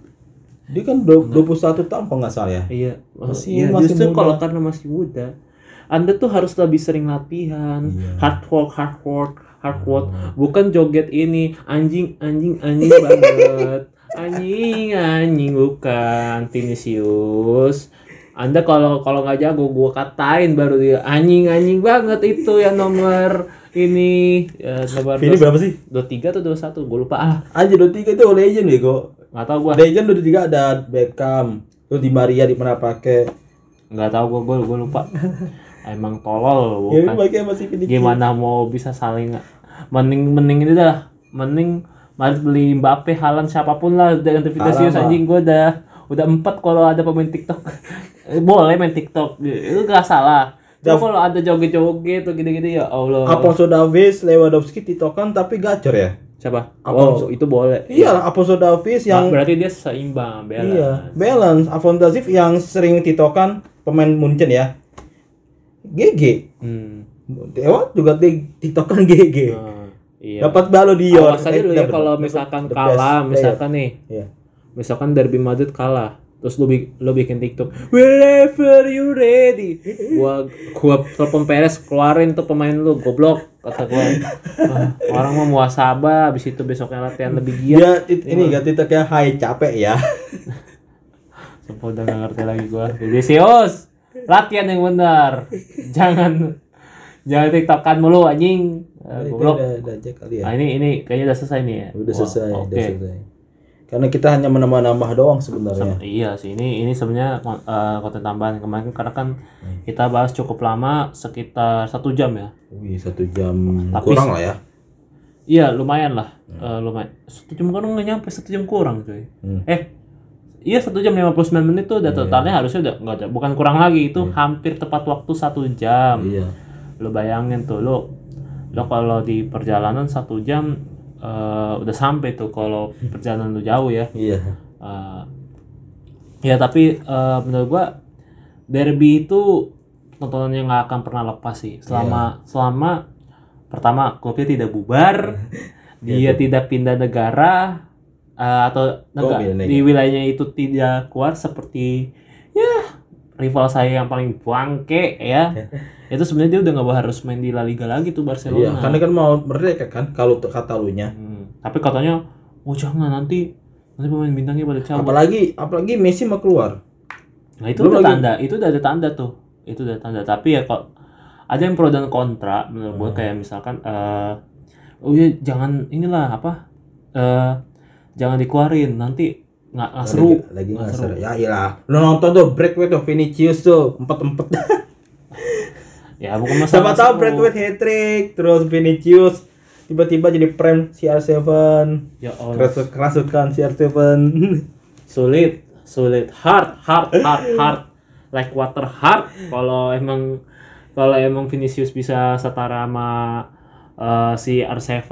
S2: dia kan dua- 21 tahun kalau nggak salah ya
S1: Iya,
S2: Masih-
S1: iya,
S2: masih
S1: justru
S2: muda.
S1: kalau karena masih muda, Anda tuh harus lebih sering latihan,
S2: Iya.
S1: hard work, hard work, hard work,
S2: Hmm.
S1: bukan joget ini anjing, anjing, anjing [laughs] banget, anjing, anjing bukan Vinicius. Anda kalau kalau nggak jago, gua katain baru dia anjing, anjing banget itu yang nomor ini ya, nomor
S2: Vini berapa sih?
S1: dua tiga atau dua satu, gue lupa ah,
S2: Aja 23 itu legend bego.
S1: nggak tahu gua,
S2: Legend 23 ada Beckham, terus di Maria di mana pakai.
S1: nggak tahu gua, gua, gua lupa. [laughs] Emang tolol,
S2: Ya
S1: bukan.
S2: masih
S1: gimana mau bisa saling mending mending ini dah mending Madrid beli Mbappe Haaland siapa pun lah dengan Vinicius anjing gue udah udah empat kalau ada pemain TikTok [laughs] Eh, boleh main TikTok itu gak salah Cuma kalau ada joget-joget tuh gitu-gitu ya Allah
S2: Afonso Davies, Lewandowski titokan tapi gacor ya.
S1: siapa
S2: Afonso.
S1: oh itu boleh
S2: Iya, Afonso Davies
S1: yang
S2: yang
S1: berarti dia seimbang balance
S2: iya, balance. Afonso Davies yang sering titokan pemain Munchen ya. GG.
S1: hmm.
S2: Dewa juga di titokan GG.
S1: Nah, iya
S2: Dapat balo di York.
S1: awas aja ya kalau misalkan
S2: the
S1: kalah misalkan nih.
S2: Iya.
S1: misalkan derby Madrid kalah terus lu, bi- lu bikin TikTok wherever you ready gua gua telepon Perez keluarin tuh pemain lu goblok kata gua "Ah, orang mau muasabah habis itu besoknya latihan lebih giat
S2: it- ini gak titoknya hai capek ya. [laughs]
S1: sumpah udah gak ngerti lagi gua Vinicius latihan yang benar [laughs] jangan jangan tiktokan mulu anjing Eh, goblok
S2: udah, udah cek kali ya.
S1: nah ini ini kayaknya udah selesai nih ya
S2: Udah
S1: Wah,
S2: selesai,
S1: oke
S2: udah selesai. Karena kita hanya menambah-nambah doang sebenarnya.
S1: Iya sih ini ini sebenarnya eh, konten tambahan kemarin karena kan kita bahas cukup lama sekitar satu jam ya.
S2: Wih, satu jam
S1: Tapi-
S2: kurang lah ya.
S1: Iya lumayan lah Eh, lumayan satu jam kurang nggak nyampe satu jam kurang cuy.
S2: Hmm.
S1: Eh iya satu jam 59 menit tuh udah totalnya harusnya udah nggak ada bukan kurang lagi itu hampir tepat waktu satu jam.
S2: Iya.
S1: Lo bayangin tuh lo lo kalau di perjalanan satu jam eh, udah sampai tuh kalau [laughs] perjalanan lu jauh ya.
S2: Iya.
S1: Uh, ya tapi uh, menurut gua derby itu tontonan yang nggak akan pernah lepas sih selama selama pertama klubnya tidak bubar [laughs] dia tidak pindah negara uh, atau enggak, di wilayahnya itu tidak keluar seperti ya rival saya yang paling bangke ya. [laughs] Itu sebenarnya dia udah nggak harus main di La Liga lagi tuh
S2: Iya,
S1: Barcelona
S2: karena kan mau mereka kan kalau kata lu nya.
S1: Hmm, tapi katanya oh jangan nanti nanti pemain bintangnya pada cabut.
S2: Apalagi apalagi Messi mau keluar.
S1: nah itu
S2: Belum
S1: udah
S2: lagi-
S1: tanda itu udah ada tanda tuh. Itu udah tanda. Tapi ya kok ada yang pro dan kontra menurut
S2: Hmm.
S1: gue kayak misalkan eh oh iya jangan inilah apa eh jangan dikeluarin nanti nggak nggak seru
S2: Lagi,
S1: Nggak seru.
S2: seru. Ya iyalah. Lu nonton tuh Breakway tuh Vinicius tuh empat empat. [laughs]
S1: ya bukan masalah
S2: Sama tahu
S1: seru.
S2: Breakway hat trick, terus Vinicius tiba-tiba jadi prem CR7
S1: ya Allah
S2: kerasut kerasutkan CR7 [laughs]
S1: sulit sulit hard hard hard hard like water hard kalau emang kalau emang Vinicius bisa setara sama eh, si R7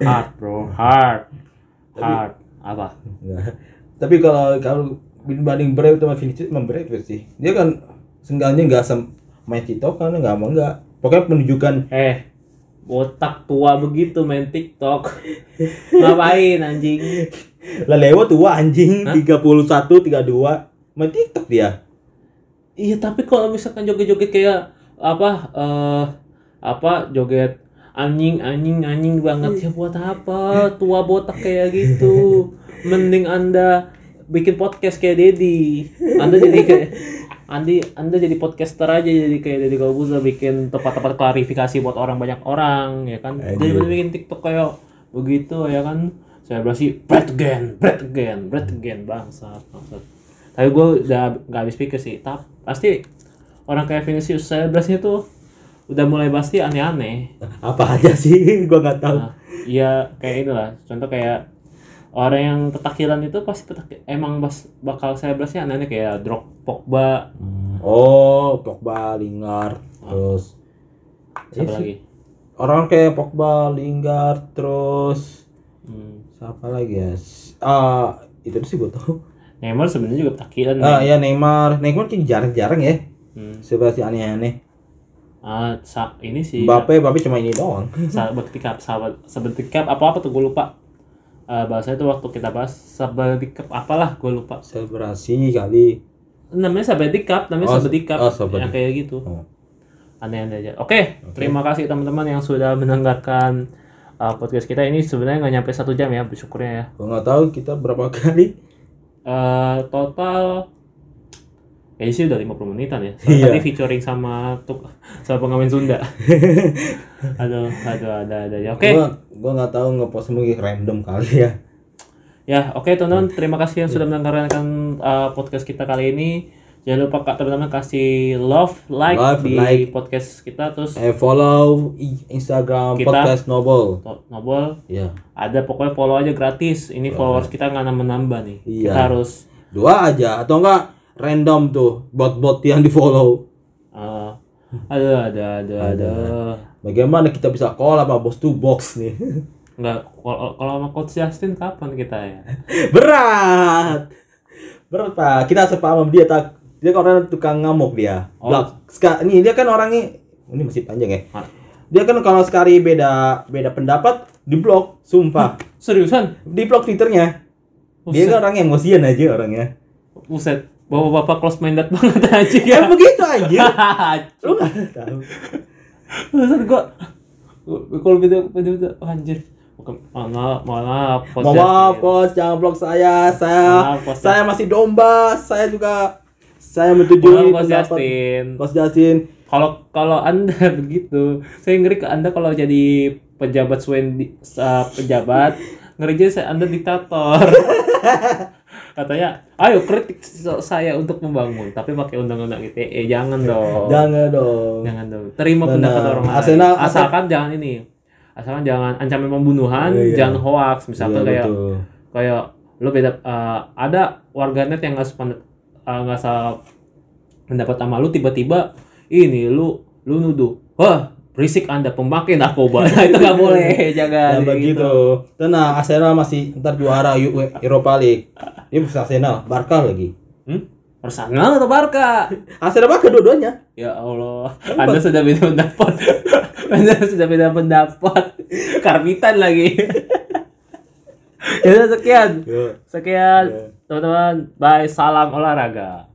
S1: hard bro hard hard. apa?
S2: Tapi kalau kalau dibanding Brave sama Vinicius emang Brave sih. Dia kan seenggaknya nggak sem main TikTok kan nggak mau nggak. Pokoknya penunjukan
S1: eh botak tua begitu main TikTok. [laughs] Ngapain anjing?
S2: Lah lewat tua anjing. 31 32 main TikTok dia.
S1: Iya tapi kalau misalkan joget-joget kayak apa eh apa joget anjing anjing anjing banget ya buat apa? Tua botak kayak gitu. Mending anda bikin podcast kayak Dedi. Anda jadi kayak Andi anda jadi podcaster aja jadi kayak Dedi Corbuzier bikin tepat-tepat klarifikasi buat orang banyak orang ya kan? Jadi bikin TikTok kayak begitu ya kan? Saya berarti bread again bread again bread again bangsat bangsat. Tapi gue udah nggak habis pikir sih tapi pasti orang kayak Vinicius saya berasnya tuh udah mulai pasti aneh-aneh.
S2: Apa aja sih? [laughs] Gua nggak tahu.
S1: Nah, iya kayak inilah. Contoh kayak orang yang petakilan itu pasti petak emang bas, bakal saya berasnya aneh-aneh kayak Drog Pogba.
S2: Oh Pogba Lingard terus
S1: siapa lagi?
S2: Orang kayak Pogba Lingard terus
S1: hmm.
S2: siapa lagi ya? Ah itu sih gua tahu.
S1: Neymar sebenarnya juga petakilan
S2: ah
S1: nih.
S2: ya Neymar. Neymar kan jarang-jarang ya.
S1: Hmm.
S2: sebenarnya aneh-aneh
S1: sa- ini sih.
S2: Mbappe Mbappe cuma ini doang.
S1: Cup sahabat cup apa apa tuh gue lupa. Eh bahasa itu waktu kita bahas cup apalah gue lupa.
S2: Selebrasi kali.
S1: Namanya cup namanya
S2: Oh,
S1: cup
S2: oh,
S1: yang kayak gitu.
S2: Oh.
S1: aneh-aneh aja. Oke, terima kasih teman-teman yang sudah mendengarkan uh, podcast kita. Ini sebenarnya nggak nyampe satu jam ya bersyukurnya ya.
S2: gua nggak tahu kita berapa kali.
S1: Uh, total ya sih udah 50 menitan ya. Soalnya
S2: Iya.
S1: tadi featuring sama tuk sama pengamen Sunda. [laughs] aduh, aduh, ada ada ya. Oke.
S2: gua gua nggak tahu ngepost mungkin random kali ya
S1: Ya, oke teman-teman, terima kasih yang sudah mendengarkan uh, podcast kita kali ini. Jangan lupa Kak, teman-teman kasih love, like
S2: Love,
S1: di
S2: like.
S1: podcast kita terus
S2: eh follow Instagram
S1: Kita-
S2: podcast Noble
S1: to- Nobel
S2: ya
S1: ada pokoknya follow aja gratis ini followers kita nggak nambah nih
S2: Iya.
S1: kita harus
S2: dua aja atau enggak random tuh bot-bot yang di follow
S1: uh, ada ada ada. ada
S2: bagaimana kita bisa call sama bos to box nih? [laughs]
S1: Nggak kalau kalau sama coach Justin kapan kita ya? [laughs]
S2: Berat! Berat pak. Kita sepaham sama dia tak. Dia kan orang tukang ngamuk dia.
S1: Oh.
S2: Lah, ska- ini dia kan orangnya ini masih panjang ya?
S1: Ah.
S2: dia kan kalau sekali beda beda pendapat di blok sumpah. [laughs]
S1: Seriusan?
S2: Di blok twitternya. Dia kan orang yang emosian aja orangnya.
S1: Buset bapak-bapak close minded banget [laughs] aja
S2: ya.
S1: Ya
S2: begitu aja [laughs] lu nggak tahu.
S1: Buset gua gua- kalau beda beda oh, anjir. Mohon maaf mohon maaf Coach
S2: Mohon maaf
S1: Justin.
S2: coach jangan blok saya saya
S1: Maaf,
S2: saya masih domba saya juga saya menyetujui pendapat
S1: Justin.
S2: Coach Justin.
S1: Kalau kalau anda [laughs] begitu saya ngeri ke anda kalau jadi pejabat Swendi uh, pejabat ngeri aja saya anda diktator katanya ayo kritik saya untuk membangun tapi pakai undang-undang ITE jangan dong
S2: jangan dong
S1: jangan dong terima
S2: Benar.
S1: pendapat orang lain
S2: Arsenal-
S1: asalkan jangan ini asalkan jangan ancaman pembunuhan
S2: Oh, iya.
S1: jangan hoax misalkan
S2: Iya,
S1: kayak
S2: betul.
S1: kayak lu beda uh, ada warganet yang nggak sependapat nggak sa pendapat sama lu tiba-tiba ini lu lu nuduh wah berisik anda pemakai narkoba. Nah [laughs] itu nggak boleh [laughs] jangan
S2: Nah, begitu. Tenang, Arsenal masih ntar juara U- Europa League. Ini bisa Arsenal, Barca lagi.
S1: hmm? Arsenal atau Barca? [laughs]
S2: Arsenal Barca dua-duanya.
S1: ya Allah. Anda sudah beda pendapat. Anda sudah beda pendapat. Karbitan lagi. Ya sekian.
S2: Yo.
S1: sekian. Teman-teman bye. Salam olahraga